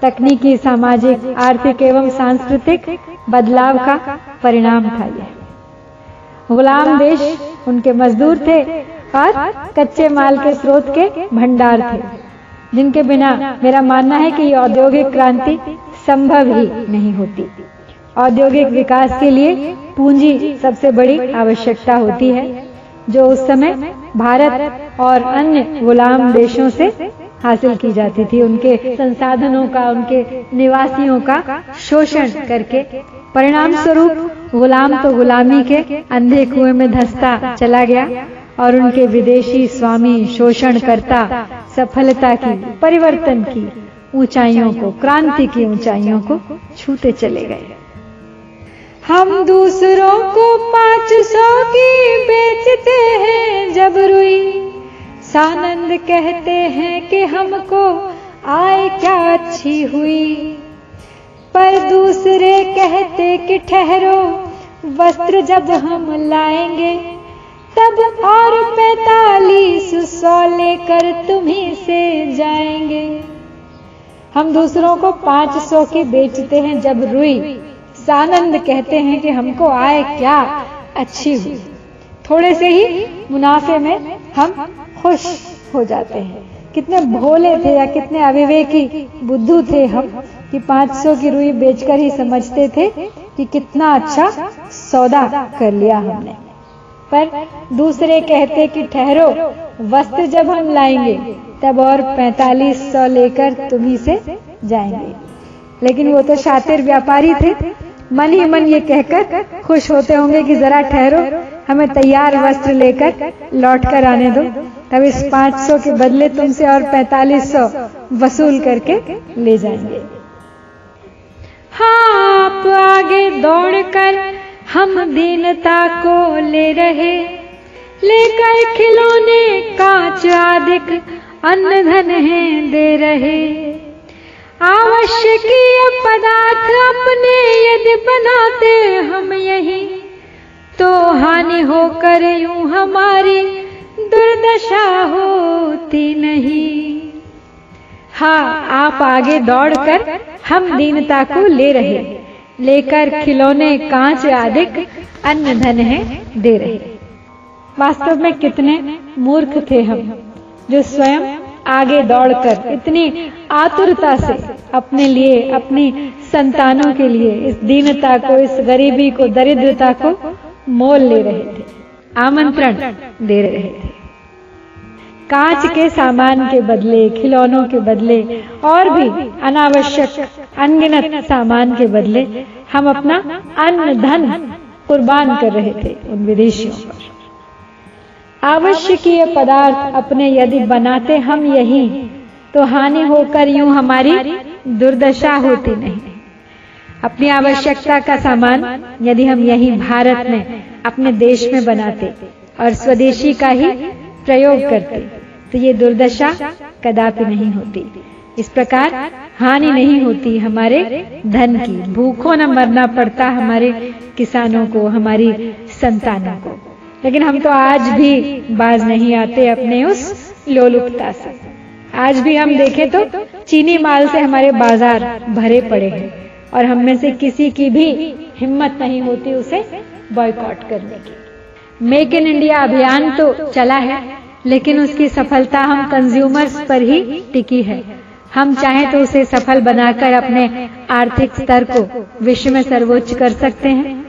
तकनीकी, सामाजिक, आर्थिक एवं सांस्कृतिक बदलाव का परिणाम था यह। गुलाम देश उनके मजदूर थे और कच्चे माल के स्रोत के भंडार थे। जिनके बिना मेरा मानना है कि ये औद्योगिक क्रांति संभव ही नहीं होती। औद्योगिक विकास के लिए पूंजी सबसे बड़ी आवश्यकता होती है जो उस समय भारत और अन्य गुलाम देशों से हासिल की जाती थी। उनके संसाधनों का उनके निवासियों का शोषण करके परिणाम स्वरूप गुलाम तो गुलामी के अंधे कुएँ में धसता चला गया और उनके विदेशी स्वामी शोषण करता सफलता की, परिवर्तन की, ऊंचाइयों को, क्रांति की ऊंचाइयों को छूते चले गए। हम दूसरों को पाँच सौ की बेचते हैं जब रुई। सानंद कहते हैं कि हमको आय क्या अच्छी हुई। पर दूसरे कहते कि ठहरो, वस्त्र जब हम लाएँगे, तब और पैतालीस सौ लेकर तुम्ही से जाएँगे। हम दूसरों को पाँच सौ की बेचते हैं जब रुई। सानंद कहते हैं कि हमको आए क्या? अच्छी हुई। थोड़े से ही मुनाफे में हम खुश हो जाते हैं। कितने भोले थे या कितने अविवेकी बुद्धू थे हम। कि 500 की रुई बेचकर ही समझते थे कि कितना अच्छा सौदा कर लिया हमने। पर दूसरे कहते कि ठहरो, वस्त्र जब हम लाएँगे, तब और पैतालीस सौ लेकर तुम्ही से जाएँगे। लेकिन वो तो शातिर व्यापारी थे। मन ही मन ये कहकर खुश होते होंगे कि जरा ठहरो, हमें तैयार वस्त्र लेकर लौट कर आने दो। तब इस 500 के बदले तुमसे और 4500 वसूल करके ले जाएँगे। हाँ आप आगे दौड़कर हम दीनता को ले रहे। लेकर खिलौने कांच आदिक अन्न धन है दे रहे। आवश्यकीय पदार्थ अपने यदि बनाते हम यही तो हानि होकर यूँ हमारी दुर्दशा होती नहीं। हाँ आप आगे दौड़कर हम दीनता को ले रहे लेकर खिलौने कांच आदिक अन्न धन है दे रहे वास्तव में कितने मूर्ख थे हम, जो स्वयं आगे दौड़कर इतनी आतुरता से अपने लिए, अपनी संतानों के लिए इस दीनता को, इस गरीबी को, दरिद्रता को मोल ले रहे थे, आमंत्रण दे रहे थे। कांच के सामान के बदले खिलौनों के बदले और भी अनावश्यक अनगिनत सामान के बदले हम अपना अन्न धन कुर्बान कर रहे थे उन विदेशियों पर। आवश्यकीय पदार्थ अपने यदि बनाते हम यही तो हानि होकर यूँ हमारी दुर्दशा होती नहीं। अपनी आवश्यकता का सामान यदि हम यही भारत में अपने देश में बनाते और स्वदेशी का ही प्रयोग करते। तो ये दुर्दशा कदापि नहीं होती। इस प्रकार हानि नहीं होती हमारे धन की। भूखों न मरना पड़ता हमारे किसानों को, हमारी संतानों को। लेकिन हम तो आज भी बाज नहीं आते अपने उस लोलुपता से। आज भी हम देखें तो चीनी माल से हमारे बाज़ार भरे पड़े हैं और हम में से किसी की भी हिम्मत नहीं होती उसे बॉयकॉट करने की। मेक इन इंडिया अभियान तो चला है। लेकिन उसकी सफलता हम कंज्यूमर्स पर ही टिकी है। हम चाहें तो उसे सफल बनाकर अपने आर्थिक स्तर को विश्व में सर्वोच्च कर सकते हैं।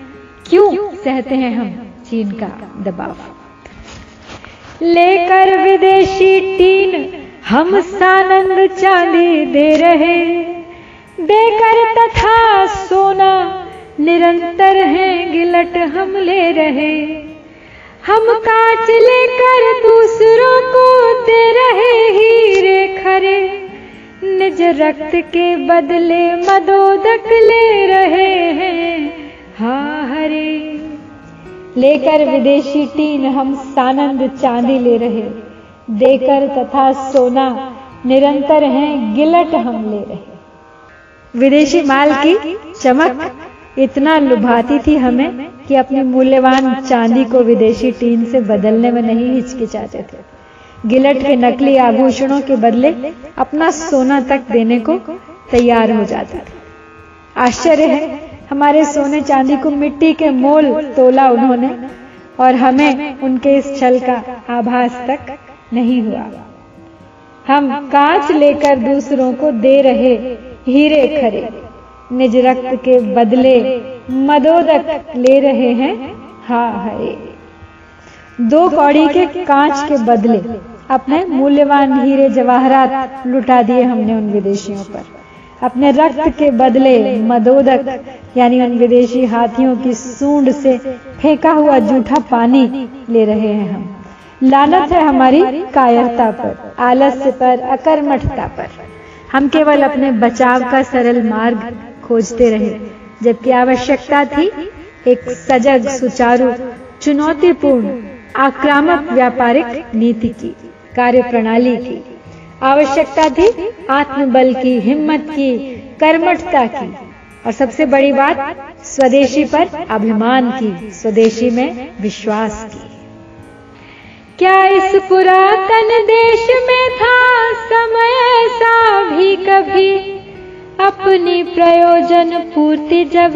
क्यों सहते हैं हम चीन का दबाव? लेकर विदेशी टीन हम सानंद चांदी दे रहे। देकर तथा सोना निरंतर है, गिलट हम ले रहे। हम कांच लेकर दूसरों को दे रहे हीरे खरे। निज रक्त के बदले मदोदक ले रहे हैं हा हरे लेकर विदेशी टीन हम सानंद चांदी ले रहे। देकर तथा सोना निरंतर हैं गिलट हम ले रहे। विदेशी माल की चमक इतना लुभाती थी हमें कि अपनी मूल्यवान चांदी को विदेशी टीन से बदलने में नहीं हिचकिचाते थे। गिलट के नकली आभूषणों के बदले अपना सोना तक देने को तैयार हो जाते थे। आश्चर्य है, हमारे सोने चांदी को मिट्टी के मोल तोला उन्होंने और हमें उनके इस छल का आभास तक नहीं हुआ। हम कांच लेकर दूसरों को दे रहे हीरे खरे। निज रक्त के बदले मदोदक ले रहे हैं। हा हरे दो कौड़ी के कांच के बदले अपने मूल्यवान हीरे जवाहरात लुटा दिए हमने उन विदेशियों पर। अपने रक्त के बदले मदोदक, यानी उन विदेशी हाथियों की सूंड से फेंका हुआ जूठा पानी ले रहे हैं हम। लानत है हमारी कायरता पर, आलस्य पर, अकर्मठता पर। हम केवल अपने बचाव का सरल मार्ग खोजते रहे, जबकि आवश्यकता थी एक सजग सुचारू, चुनौतीपूर्ण, आक्रामक व्यापारिक नीति की कार्य प्रणाली की। आवश्यकता थी आत्मबल की, हिम्मत की, कर्मठता की। और सबसे बड़ी बात, स्वदेशी पर अभिमान की, स्वदेशी में विश्वास की। क्या इस पुरातन देश में था समय ऐसा भी कभी? अपनी प्रयोजन पूर्ति जब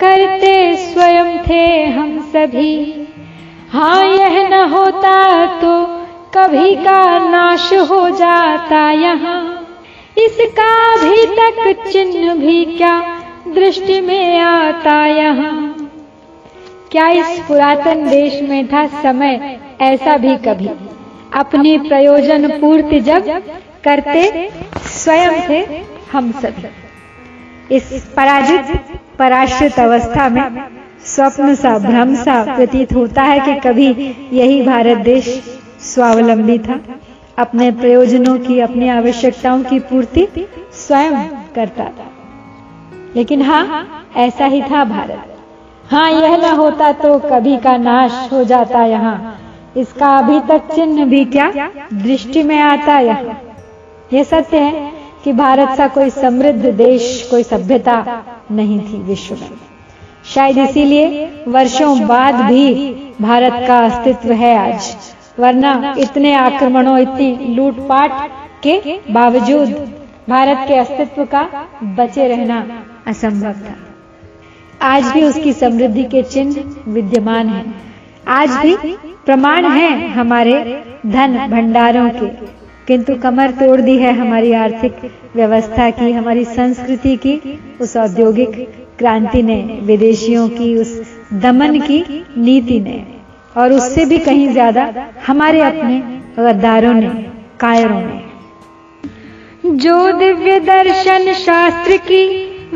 करते स्वयं थे हम सभी। हाँ यह न होता तो कभी का नाश हो जाता यहाँ। इसका भी तक चिन्ह भी क्या दृष्टि में आता यहाँ। क्या इस पुरातन देश में था समय ऐसा भी कभी? अपनी प्रयोजन पूर्ति जब करते स्वयं थे हम सभी इस पराजित, पराश्रित अवस्था में स्वप्न सा, भ्रम सा प्रतीत होता है कि कभी यही भारत देश स्वावलंबी था। अपने प्रयोजनों की, अपनी आवश्यकताओं की पूर्ति स्वयं करता था। लेकिन हाँ ऐसा ही था भारत। हाँ यह न होता तो कभी का नाश हो जाता यहाँ। इसका अभी तक चिन्ह भी क्या दृष्टि में आता यहाँ। यह सत्य है कि भारत सा कोई समृद्ध देश, कोई सभ्यता नहीं थी विश्व में। शायद इसीलिए वर्षों बाद भी भारत का अस्तित्व है आज, वरना इतने आक्रमणों, इतनी लूटपाट के बावजूद भारत के अस्तित्व का बचे रहना असंभव था। आज भी उसकी समृद्धि के चिन्ह विद्यमान हैं। आज भी प्रमाण हैं हमारे धन भंडारों के। किंतु कमर तोड़ दी है हमारी आर्थिक व्यवस्था की, हमारी संस्कृति की। उस औद्योगिक क्रांति ने, विदेशियों की, उस दमन की नीति ने, और उससे भी कहीं ज़्यादा हमारे अपने गद्दारों ने, कायरों ने। जो दिव्य दर्शन शास्त्र की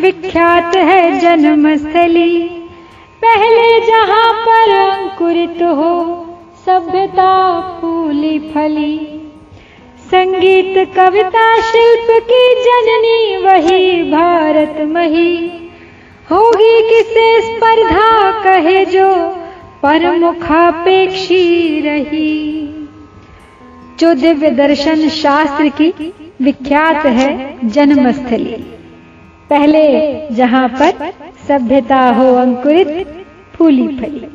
विख्यात है जन्मस्थली, पहले जहाँ पर अंकुरित हो सभ्यता फूली फली। संगीत, कविता, शिल्प की जननी, वही भारत मही। होगी किसे स्पर्धा, कहे जो परमुखापेक्षी रही। जो दिव्य दर्शन शास्त्र की विख्यात है जन्मस्थली। पहले जहाँ पर सभ्यता हो अंकुरित, फूली फली।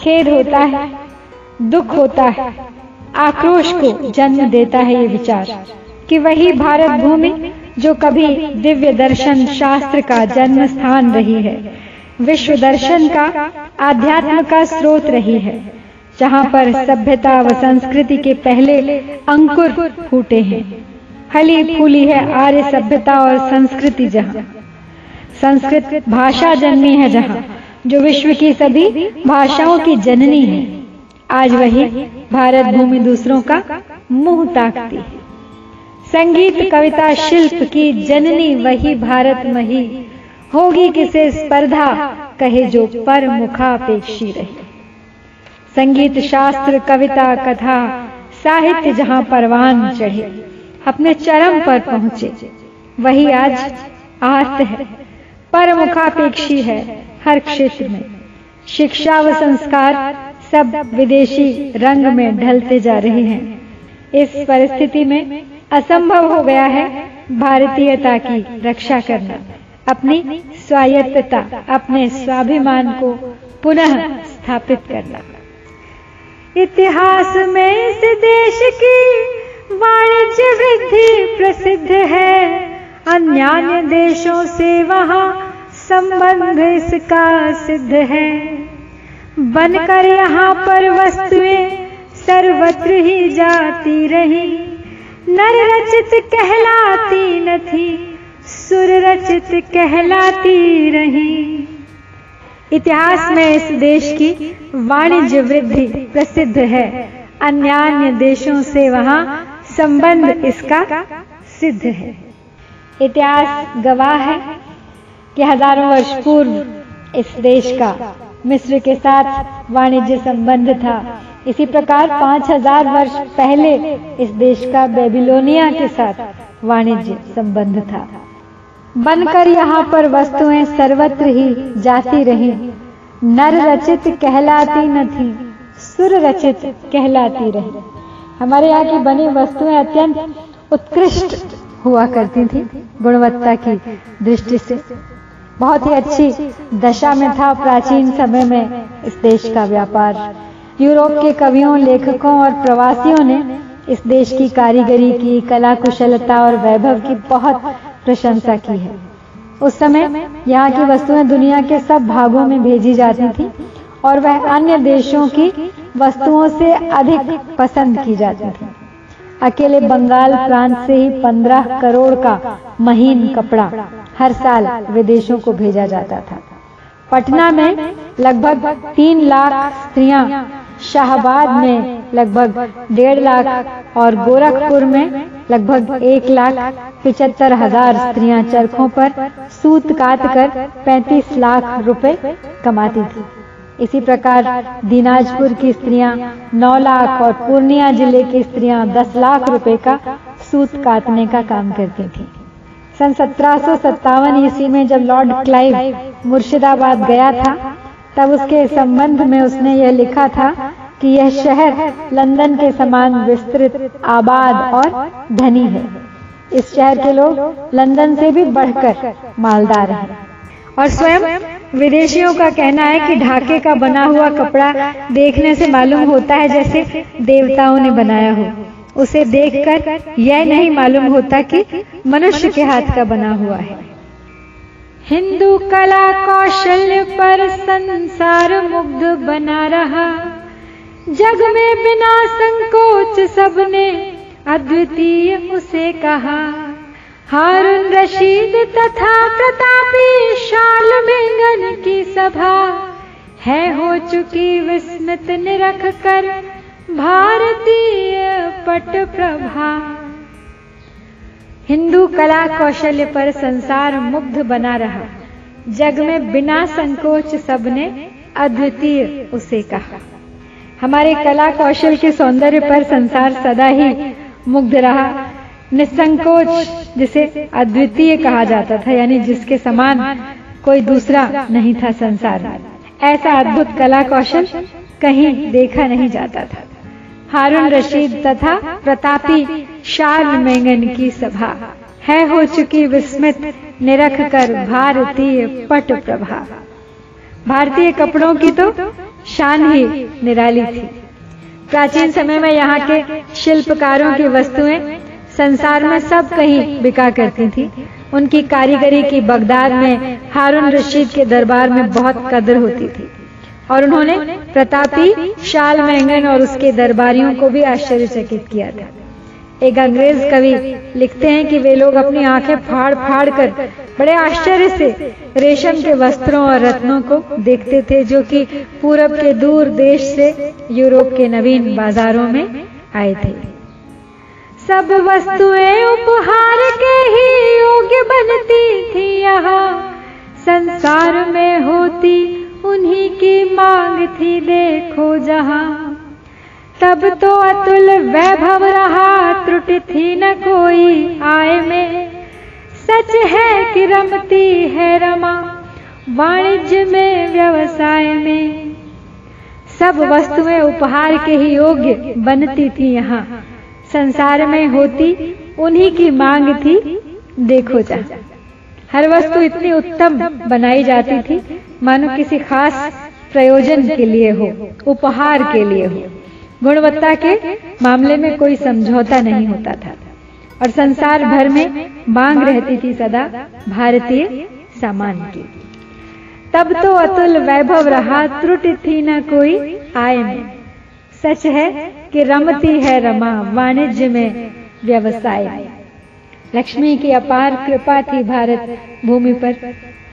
खेद होता है, दुख होता है आक्रोश को जन्म देता है ये विचार, कि वही भारत भूमि जो कभी दिव्य दर्शन शास्त्र का जन्म स्थान रही है, विश्व दर्शन का आध्यात्म का स्रोत रही है, जहाँ पर सभ्यता व संस्कृति के पहले अंकुर फूटे हैं। हली फूली है आर्य सभ्यता और संस्कृति जहाँ। संस्कृत भाषा जन्मी है जहाँ, जो विश्व की सभी भाषाओं की जननी है। आज वही भारत भूमि दूसरों का मुँह ताकती है। संगीत कविता शिल्प की जननी वही भारत मही। होगी किसे स्पर्धा? कहे जो पर मुखापेक्षी रहे। संगीत शास्त्र कविता कथा साहित्य जहाँ परवान चढ़े अपने चरम पर पहुँचे। वही आज आर्त है। पर मुखापेक्षी है हर क्षेत्र में। शिक्षा व संस्कार सब विदेशी रंग में ढलते जा रहे हैं। इस परिस्थिति में असंभव हो गया है भारतीयता की रक्षा करना। अपनी स्वायत्तता, अपने स्वाभिमान को पुनः स्थापित करना। इतिहास में इस देश की वाणिज्य वृद्धि प्रसिद्ध है। अन्य देशों से वहाँ संबंध इसका सिद्ध है। बनकर यहाँ पर वस्तुएँ सर्वत्र ही जाती रही। नर रचित कहलाती न थी, सुर रचित कहलाती रही। इतिहास में इस देश की वाणिज्य वृद्धि प्रसिद्ध है। अन्य अन्य देशों से वहाँ संबंध इसका सिद्ध है। इतिहास गवाह है कि हज़ारों वर्ष पूर्व इस देश का मिस्र के साथ वाणिज्य संबंध था। इसी प्रकार पाँच हज़ार वर्ष पहले इस देश का बेबीलोनिया के साथ वाणिज्य संबंध था। बनकर यहाँ पर वस्तुएँ सर्वत्र ही जाती रही। नर रचित कहलाती न थी, सुर रचित कहलाती रही। हमारे यहाँ की बनी वस्तुएँ अत्यंत उत्कृष्ट हुआ करती थी, गुणवत्ता की दृष्टि से। बहुत ही अच्छी दशा में था प्राचीन समय में इस देश का व्यापार। यूरोप के कवियों, लेखकों और प्रवासियों ने इस देश की कारीगरी की कला कुशलता और वैभव की बहुत प्रशंसा की है। उस समय यहाँ की वस्तुएँ दुनिया के सब भागों में भेजी जाती थी और वह अन्य देशों की वस्तुओं से अधिक पसंद की जाती थी। अकेले बंगाल प्रांत से ही पंद्रह करोड़ का महीन कपड़ा हर साल विदेशों को भेजा जाता था। पटना में लगभग तीन लाख स्त्रियाँ शाहबाद में लगभग डेढ़ लाख और गोरखपुर में लगभग एक लाख पिचहत्तर हज़ार स्त्रियाँ चरखों पर सूत काट कर पैंतीस लाख रुपए कमाती थी। इसी प्रकार दिनाजपुर की स्त्रियाँ 9 लाख और पूर्णिया ज़िले की स्त्रियाँ 10 लाख रुपए का सूत काटने का काम करती थी। सन सत्रह ईस्वी में जब लॉर्ड क्लाइव मुर्शिदाबाद गया था, तब उसके संबंध में उसने यह लिखा था कि यह शहर लंदन के समान विस्तृत, आबाद और धनी है। इस शहर के लोग लंदन से भी बढ़कर मालदार हैं। और स्वयं विदेशियों का कहना है कि ढाके का बना हुआ कपड़ा देखने से मालूम होता है जैसे देवताओं ने बनाया हो। उसे देखकर यह नहीं मालूम होता कि मनुष्य के हाथ का बना हुआ है। हिंदू कला कौशल्य पर संसार मुग्ध बना रहा। जग में बिना संकोच सबने अद्वितीय उसे कहा। हारून रशीद तथा प्रतापी शाल मेंगन की सभा है हो चुकी विस्मित निरख कर भारतीय पट प्रभा। हिंदू कला कौशल्य पर संसार मुग्ध बना रहा। जग में बिना संकोच सबने अद्वितीय उसे कहा। हमारे कला कौशल के सौंदर्य पर संसार सदा ही मुग्ध रहा। निसंकोच, जिसे अद्वितीय कहा जाता था, यानी जिसके समान कोई दूसरा नहीं था संसार में। ऐसा अद्भुत कला कौशल कहीं देखा नहीं जाता था। हारून रशीद तथा प्रतापी शार्ल मेंगन की सभा है हो चुकी विस्मित, निरख कर भारतीय पट प्रभा। भारतीय कपड़ों की तो शान ही निराली थी। प्राचीन समय में यहाँ के शिल्पकारों की वस्तुएँ संसार में सब कहीं बिका करती थी। उनकी कारीगरी की बगदाद में हारून रशीद के दरबार में बहुत कदर होती थी। और उन्होंने प्रतापी, शाल मैंगन और उसके दरबारियों को भी आश्चर्यचकित किया था। एक अंग्रेज़ कवि लिखते हैं कि वे लोग अपनी आँखें फाड़ फाड़ कर बड़े आश्चर्य से रेशम के वस्त्रों और रत्नों को देखते थे, जो कि पूरब के दूर देश से यूरोप के नवीन बाजारों में आए थे। सब वस्तुएँ उपहार के ही योग्य बनती थी यहाँ। संसार में होती उन्हीं की मांग थी, देखो जहाँ। तब तो अतुल वैभव रहा, त्रुटि थी न कोई आय में। सच है कि रमती है रमा, वाणिज्य में, व्यवसाय में। सब वस्तुएँ उपहार के ही योग्य बनती थी यहाँ। संसार में होती, उन्हीं की मांग थी, देखो जा। हर वस्तु इतनी उत्तम बनाई जाती थी, मानो किसी खास प्रयोजन के लिए हो, उपहार के लिए हो। गुणवत्ता के मामले में कोई समझौता नहीं होता था। और संसार भर में मांग रहती थी सदा भारतीय सामान की। तब तो अतुल वैभव रहा, त्रुटि थी न कोई आय में। सच है कि रमती है रमा, वाणिज्य में व्यवसाय। लक्ष्मी की अपार कृपा थी भारत भूमि पर।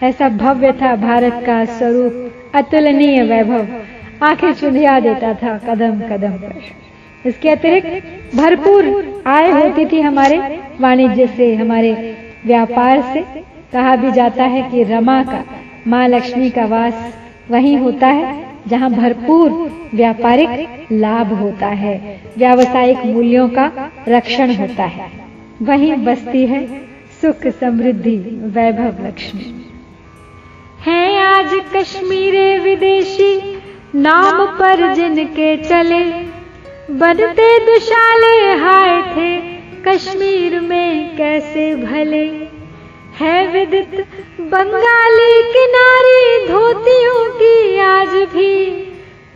ऐसा भव्य था भारत का स्वरूप, अतुलनीय वैभव। आँखें चुंधिया देता था कदम कदम पर। इसके अतिरिक्त भरपूर आय होती थी हमारे वाणिज्य से, हमारे व्यापार से। कहा भी जाता है कि रमा का, माँ लक्ष्मी का वास वहीं होता है। जहाँ भरपूर व्यापारिक लाभ होता है, व्यावसायिक मूल्यों का रक्षण होता है। वहीं बसती है सुख समृद्धि वैभव लक्ष्मी। है आज कश्मीरे विदेशी, नाम पर जिनके चले। बनते दुशाले हाय थे कश्मीर में कैसे भले। है विदित बंगाली किनारी धोतियों की आज भी।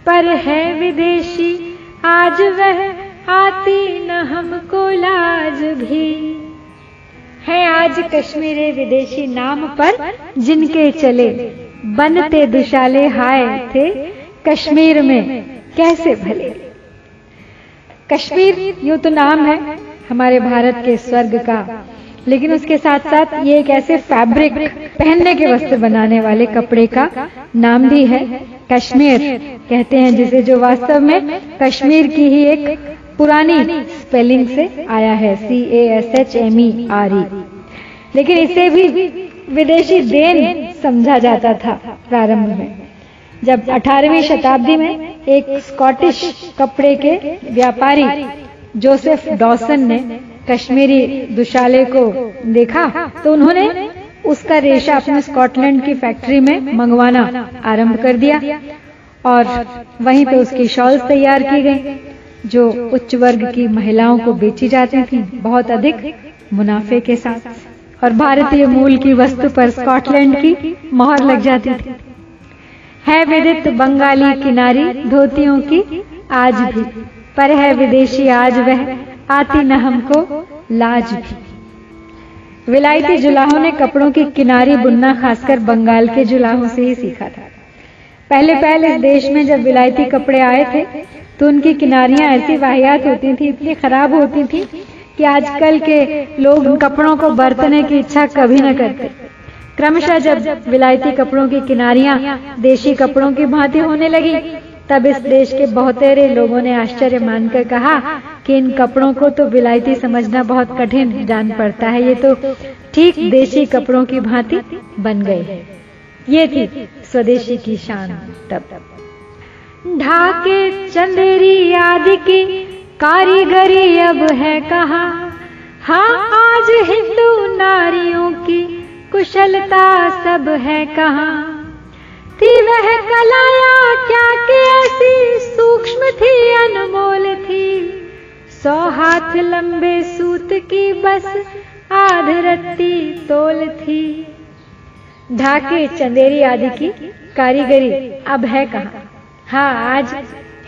पर है विदेशी, आज वह आती न हमको लाज भी। है आज कश्मीरी विदेशी नाम पर, जिनके चले बनते दुशाले हाय थे, कश्मीर में कैसे भले? कश्मीर यूँ तो नाम है हमारे भारत के स्वर्ग का। लेकिन उसके साथ साथ ये एक ऐसे फैब्रिक पहनने के वस्त्र बनाने वाले कपड़े का नाम भी है कश्मीर। कहते हैं जिसे जो वास्तव में कश्मीर की ही एक पुरानी स्पेलिंग से आया है C A S H M E R E लेकिन इसे भी विदेशी देन समझा जाता था प्रारंभ में। जब 18वीं शताब्दी में एक स्कॉटिश कपड़े के व्यापारी जोसेफ डॉसन ने कश्मीरी दुशाले को देखा तो उन्होंने उसका रेशा अपने स्कॉटलैंड की फैक्ट्री में मंगवाना आरंभ कर दिया और वहीं पे उसकी शॉल्स तैयार की गई, जो उच्च वर्ग की महिलाओं को बेची जाती थी बहुत अधिक मुनाफे के साथ। और भारतीय मूल की वस्तु पर स्कॉटलैंड की मोहर लग जाती थी। है विदित बंगाली किनारी धोतियों की आज भी, पर है विदेशी आज वह आती न हमको लाज भी। विलायती जुलाहों ने कपड़ों की किनारी बुनना, खासकर बंगाल के जुलाहों से ही सीखा था। पहले पहले इस देश में जब विलायती कपड़े आए थे तो उनकी किनारियाँ ऐसी वाहियात होती थी, इतनी खराब होती थी कि आजकल के लोग उन कपड़ों को बरतने की इच्छा कभी न करते। क्रमशः जब विलायती कपड़ों की किनारियाँ देशी कपड़ों की भांति होने लगी तब इस देश के बहुतेरे लोगों ने आश्चर्य मानकर कहा कि इन कपड़ों को तो विलायती समझना बहुत कठिन जान पड़ता है। ये तो ठीक देशी कपड़ों की भांति बन गए। ये थी स्वदेशी की शान तब। तब ढाके चंदेरी आदि की कारीगरी अब है कहा? हाँ आज हिंदू नारियों की कुशलता सब है कहाँ? थी वह कलाया, क्या कि ऐसी सूक्ष्म थी, अनमोल थी। सौ हाथ लंबे सूत की बस, आध रत्ती तोल थी। ढाके चंदेरी आदि की कारीगरी अब है कहा? हाँ आज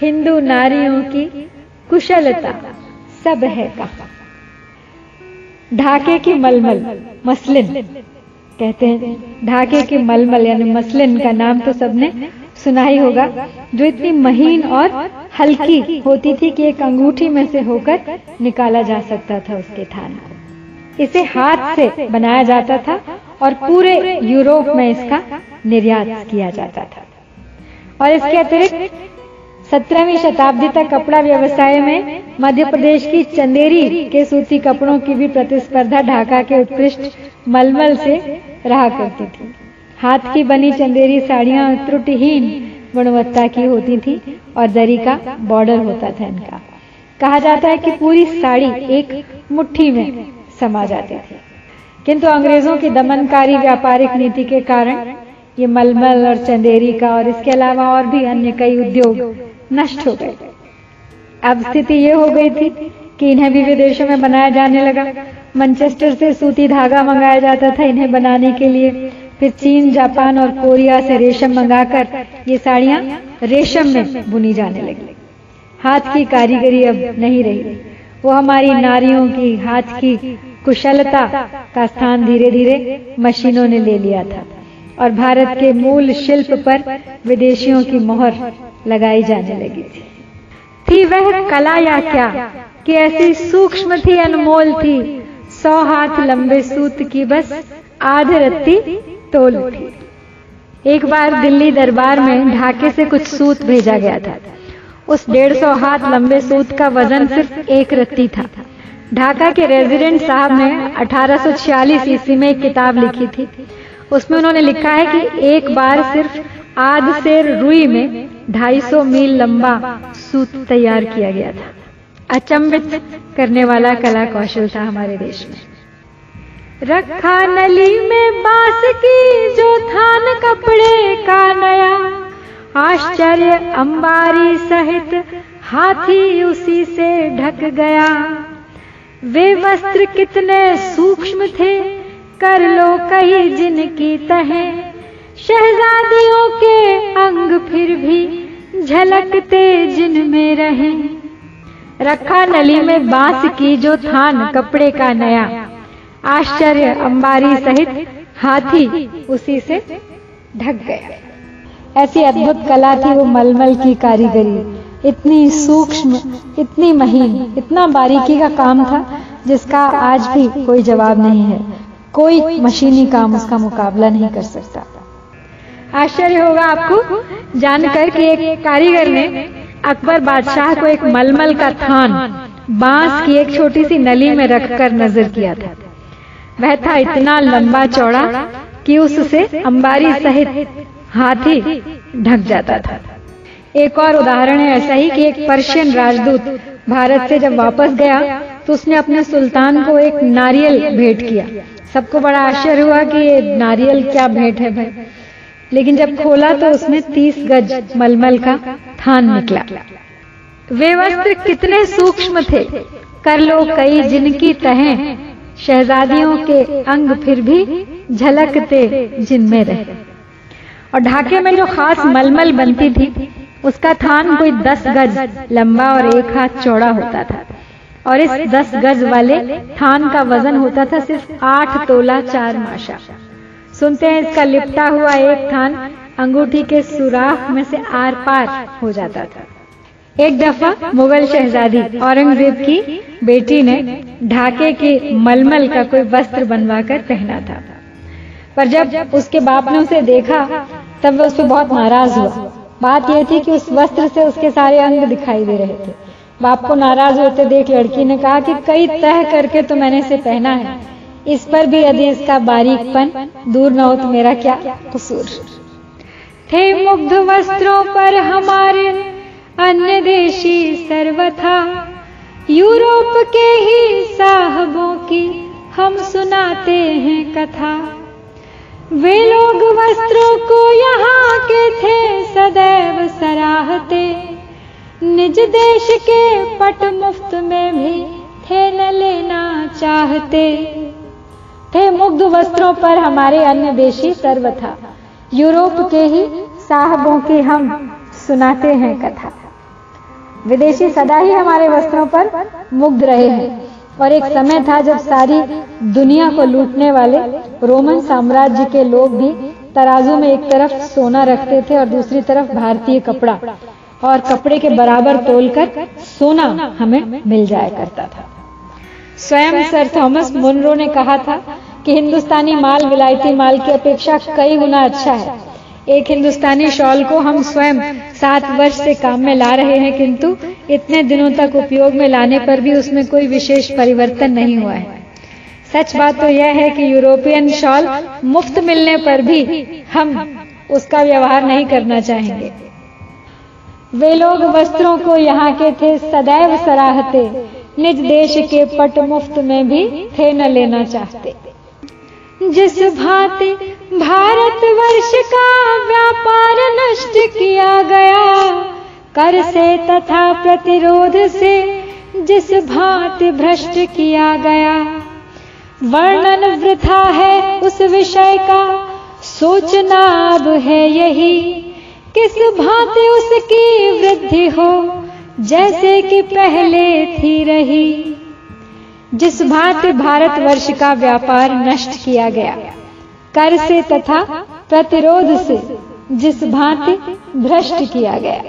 हिंदू नारियों की कुशलता सब है कहा? ढाके की मलमल, मसलिन। कहते हैं ढाके की मलमल यानी मसलिन का नाम तो सबने सुना ही होगा, जो इतनी महीन और हल्की होती थी कि एक अंगूठी में से होकर निकाला जा सकता था उसके थान को। इसे हाथ से बनाया जाता था और पूरे यूरोप में इसका निर्यात किया जाता था। और इसके अतिरिक्त सत्रहवीं शताब्दी तक कपड़ा व्यवसाय में मध्य प्रदेश की चंदेरी के सूती कपड़ों की भी प्रतिस्पर्धा ढाका के उत्कृष्ट मलमल से रहा करती थी। हाथ की बनी चंदेरी साड़ियाँ त्रुटिहीन गुणवत्ता की होती थी और दरी का बॉर्डर होता था इनका। कहा जाता है कि पूरी साड़ी एक मुट्ठी में समा जाती थी। किंतु अंग्रेज़ों की दमनकारी व्यापारिक नीति के कारण ये मलमल और चंदेरी का और इसके अलावा और भी अन्य कई उद्योग नष्ट हो गए। अब स्थिति ये हो गई थी कि इन्हें भी विदेशों में बनाया जाने लगा। मैनचेस्टर से सूती धागा मंगाया जाता था इन्हें बनाने के लिए। फिर चीन, जापान और कोरिया से रेशम मंगाकर ये साड़ियाँ रेशम में बुनी जाने लगी। हाथ की कारीगरी अब नहीं रही। वो हमारी नारियों की, हाथ की कुशलता का स्थान धीरे धीरे मशीनों ने ले लिया था। और भारत के मूल शिल्प पर विदेशियों की मोहर लगाई जाने लगी थी। थी वह कला या क्या? कि ऐसी सूक्ष्म थी, अनमोल थी। सौ हाथ लंबे सूत की बस आध रत्ती तोल उठी एक बार दिल्ली दरबार में ढाके से कुछ सूत भेजा गया था। उस डेढ़ सौ हाथ लंबे सूत का वज़न सिर्फ़ एक रत्ती था। ढाका के रेजिडेंट साहब ने 1846 ईस्वी में एक किताब लिखी थी। उसमें उन्होंने लिखा है कि एक बार सिर्फ़ आध से रुई में 250 मील लंबा सूत तैयार किया गया था। अचंबित करने वाला कला कौशल था हमारे देश में। रखा नली में बाँस की जो थान कपड़े का नया। आश्चर्य अंबारी सहित हाथी उसी से ढक गया। वे वस्त्र कितने सूक्ष्म थे कर लो कई जिनकी तहें। शहजादियों के अंग फिर भी झलकते जिन में रहे। रखा नली में बाँस की जो थान, कपड़े का नया। आश्चर्य, अंबारी सहित हाथी उसी से ढक गया। ऐसी अद्भुत कला थी वो मलमल की कारीगरी। इतनी सूक्ष्म, इतनी महीन, इतना बारीकी का काम था जिसका आज भी कोई जवाब नहीं है। कोई मशीनी काम उसका मुकाबला नहीं कर सकता। आश्चर्य होगा आपको, जानकर कि एक कारीगर ने अकबर बादशाह को एक मलमल का थान, बाँस की एक छोटी सी नली में रखकर नज़र किया था। वह था इतना लंबा चौड़ा कि उससे अंबारी सहित हाथी ढक जाता था। एक और उदाहरण है ऐसा ही कि एक पर्शियन राजदूत भारत से जब वापस गया तो उसने अपने सुल्तान को एक नारियल भेंट किया। सबको बड़ा आश्चर्य हुआ कि ये नारियल क्या भेंट है भाई। लेकिन जब खोला तो उसमें तीस गज मलमल का थान निकला। वे वस्त्र कितने सूक्ष्म थे। कर लो कई जिनकी तहें। शहजादियों के अंग फिर भी झलकते जिनमें रहे। और ढाके में जो खास मलमल बनती थी, उसका थान कोई दस गज लंबा और एक हाथ चौड़ा होता था। और इस दस गज वाले थान का वज़न होता था सिर्फ़ आठ तोला चार माशा। सुनते हैं इसका लिपटा हुआ एक थान अंगूठी के सुराख में से आर पार हो जाता था। एक दफ़ा मुगल शहजादी औरंगज़ेब की बेटी ने ढाके के मलमल का कोई वस्त्र बनवाकर पहना था। पर जब उसके बाप ने उसे देखा तब वह उससे बहुत नाराज़ हुआ। बात यह थी कि उस वस्त्र से उसके सारे अंग दिखाई दे रहे थे। बाप को नाराज़ होते देख लड़की ने कहा कि कई तह करके तो मैंने इसे पहना है। इस पर भी यदि इसका बारीकपन दूर न हो तो मेरा क्या कसूर? थे मुग्ध वस्त्रों पर हमारे अन्य देशी सर्वथा। यूरोप के ही साहबों की हम सुनाते हैं कथा। वे लोग वस्त्रों को यहाँ के थे, सदैव सराहते। निज देश के पट मुफ़्त में भी थे न लेना चाहते। थे मुग्ध वस्त्रों पर हमारे अन्य देशी सर्व था यूरोप के ही साहबों की हम सुनाते हैं कथा। विदेशी सदा ही हमारे वस्त्रों पर मुग्ध रहे हैं। और एक समय था जब सारी दुनिया को लूटने वाले रोमन साम्राज्य के लोग भी तराजू में एक तरफ़ सोना रखते थे और दूसरी तरफ़ भारतीय कपड़ा। और कपड़े के बराबर तोलकर सोना हमें मिल जाया करता था। स्वयं सर थॉमस मुनरो ने कहा था कि हिंदुस्तानी माल, विलायती माल की अपेक्षा कई गुना अच्छा है। एक हिंदुस्तानी शॉल को हम स्वयं सात वर्ष से काम में ला रहे हैं, किंतु इतने दिनों तक उपयोग में लाने पर भी उसमें कोई विशेष परिवर्तन नहीं हुआ है। सच बात तो यह है कि यूरोपियन शॉल मुफ़्त मिलने पर भी हम उसका व्यवहार नहीं करना चाहेंगे। वे लोग वस्त्रों को यहाँ के थे, सदैव सराहते। निज देश के पट मुफ़्त में भी थे न लेना चाहते। जिस भांति भारत वर्ष का व्यापार नष्ट किया गया, कर से तथा प्रतिरोध से जिस भांति भ्रष्ट किया गया, वर्णन वृथा है उस विषय का सोचना अब है यही। किस भांति उसकी वृद्धि हो? जैसे कि पहले थी रही। जिस भांति भारतवर्ष का व्यापार नष्ट किया गया, कर से तथा प्रतिरोध से जिस भांति भ्रष्ट किया गया।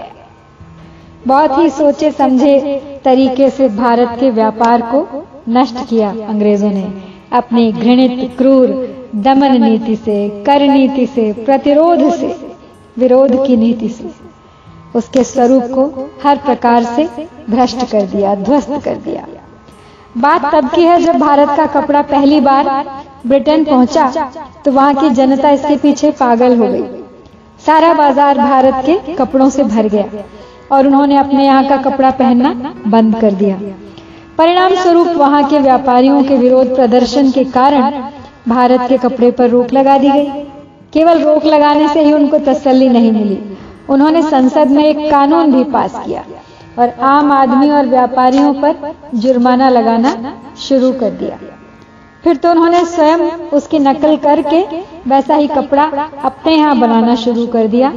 बहुत ही सोचे समझे तरीके से भारत के व्यापार को नष्ट किया अंग्रेज़ों ने। अपनी घृणित, क्रूर, दमन नीति से, कर नीति से, प्रतिरोध से विरोध की नीति से, उसके स्वरूप को हर प्रकार से भ्रष्ट कर दिया, ध्वस्त कर दिया। बात तब की है जब भारत का कपड़ा पहली बार ब्रिटेन पहुँचा तो वहाँ की जनता इसके पीछे पागल हो गई। सारा बाज़ार भारत के कपड़ों से भर गया और उन्होंने अपने यहाँ का कपड़ा पहनना बंद कर दिया। परिणाम स्वरूप वहाँ के व्यापारियों के विरोध प्रदर्शन के कारण भारत के कपड़े पर रोक लगा दी गई। केवल रोक लगाने से ही उनको तसल्ली नहीं मिली। उन्होंने संसद में एक कानून भी पास किया और आम आदमी और व्यापारियों पर जुर्माना लगाना शुरू कर दिया। फिर तो उन्होंने स्वयं उसकी नकल करके वैसा ही कपड़ा अपने यहाँ बनाना शुरू कर दिया,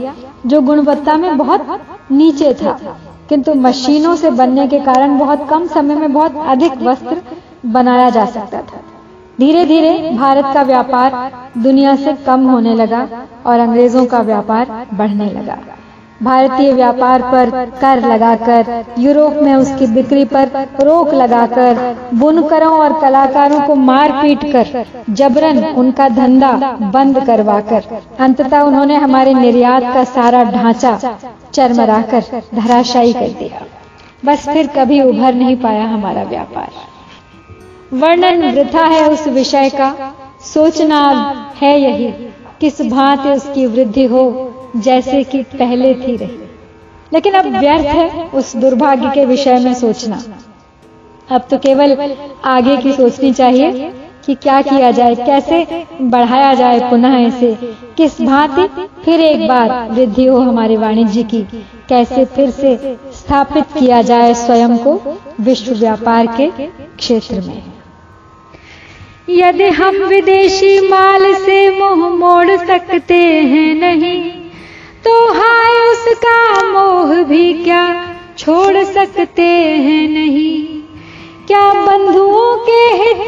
जो गुणवत्ता में बहुत नीचे था। किंतु मशीनों से बनने के कारण बहुत कम समय में बहुत अधिक वस्त्र बनाया जा सकता था। धीरे धीरे भारत का व्यापार दुनिया से कम होने लगा और अंग्रेज़ों का व्यापार बढ़ने लगा। भारतीय व्यापार पर कर लगाकर, यूरोप में उसकी बिक्री पर रोक लगाकर, बुनकरों और कलाकारों को मार पीट कर, जबरन उनका धंधा बंद करवाकर, अंततः उन्होंने हमारे निर्यात का सारा ढांचा चरमराकर धराशायी कर दिया। बस फिर कभी उभर नहीं पाया हमारा व्यापार। वर्णन वृथा है उस विषय का। सोचना है यही किस भांति उसकी वृद्धि हो, जैसे कि पहले थी रही। लेकिन अब व्यर्थ है उस दुर्भाग्य के विषय में सोचना। अब तो केवल आगे की सोचनी चाहिए कि क्या किया जाए, कैसे बढ़ाया जाए पुनः इसे, किस भांति फिर एक बार वृद्धि हो हमारे वाणिज्य की, कैसे फिर से स्थापित किया जाए स्वयं को विश्व व्यापार के क्षेत्र में। यदि हम विदेशी माल से मुँह मोड़ सकते हैं नहीं तो हाय उसका मोह भी क्या छोड़ सकते हैं नहीं? क्या बंधुओं के हित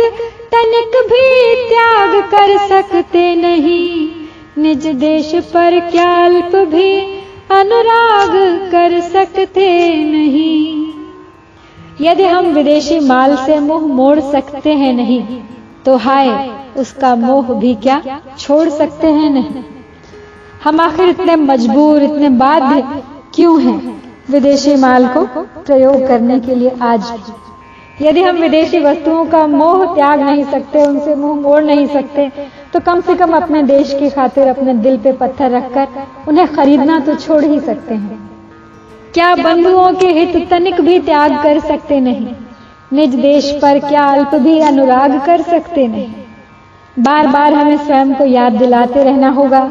तनिक भी त्याग कर सकते नहीं? निज देश पर क्या अल्प भी अनुराग कर सकते नहीं? यदि हम विदेशी माल से मुँह मोड़ सकते हैं नहीं तो हाय, उसका मोह भी क्या छोड़ सकते हैं नहीं? हम आखिर इतने मजबूर, इतने बाध्य क्यों हैं विदेशी माल को प्रयोग करने के लिए आज? यदि हम विदेशी वस्तुओं का मोह त्याग नहीं सकते, उनसे मुँह मोड़ नहीं सकते तो कम से कम अपने देश की खातिर, अपने दिल पे पत्थर रखकर उन्हें खरीदना तो छोड़ ही सकते हैं। क्या बंधुओं के हित तनिक भी त्याग कर सकते नहीं? निज देश पर क्या अल्प भी अनुराग कर सकते नहीं बार बार हमें स्वयं को याद दिलाते रहना होगा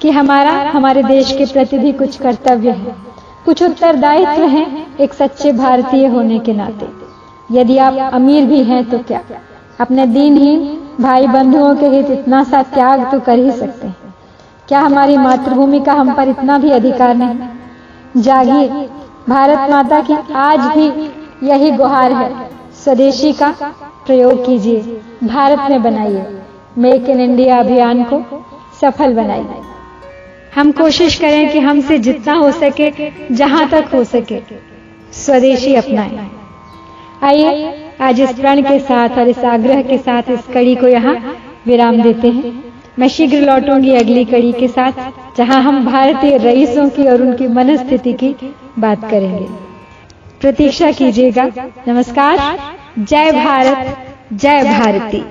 कि हमारा, हमारे देश के प्रति भी कुछ कर्तव्य है। कुछ उत्तरदायित्व है एक सच्चे भारतीय होने के नाते। यदि आप अमीर भी हैं तो क्या? अपने दीनहीन भाई बंधुओं के हित इतना सा त्याग तो कर ही सकते हैं। क्या हमारी मातृभूमि का हम पर इतना भी अधिकार नहीं? जागिए भारत माता की आज भी यही गुहार है। स्वदेशी का प्रयोग कीजिए। भारत में बनाइए। मेक इन इंडिया अभियान को सफल बनाइए। हम कोशिश करें कि हमसे जितना हो सके, जहाँ तक हो सके, स्वदेशी अपनाएँ। आइए, आज इस प्रण के साथ और इस आग्रह के साथ इस कड़ी को यहाँ विराम देते हैं। मैं शीघ्र लौटूँगी अगली कड़ी के साथ, जहाँ हम भारतीय रईसों की और उनकी मनस्थिति की बात करेंगे। प्रतीक्षा कीजिएगा। नमस्कार। जय भारत। जय भारती।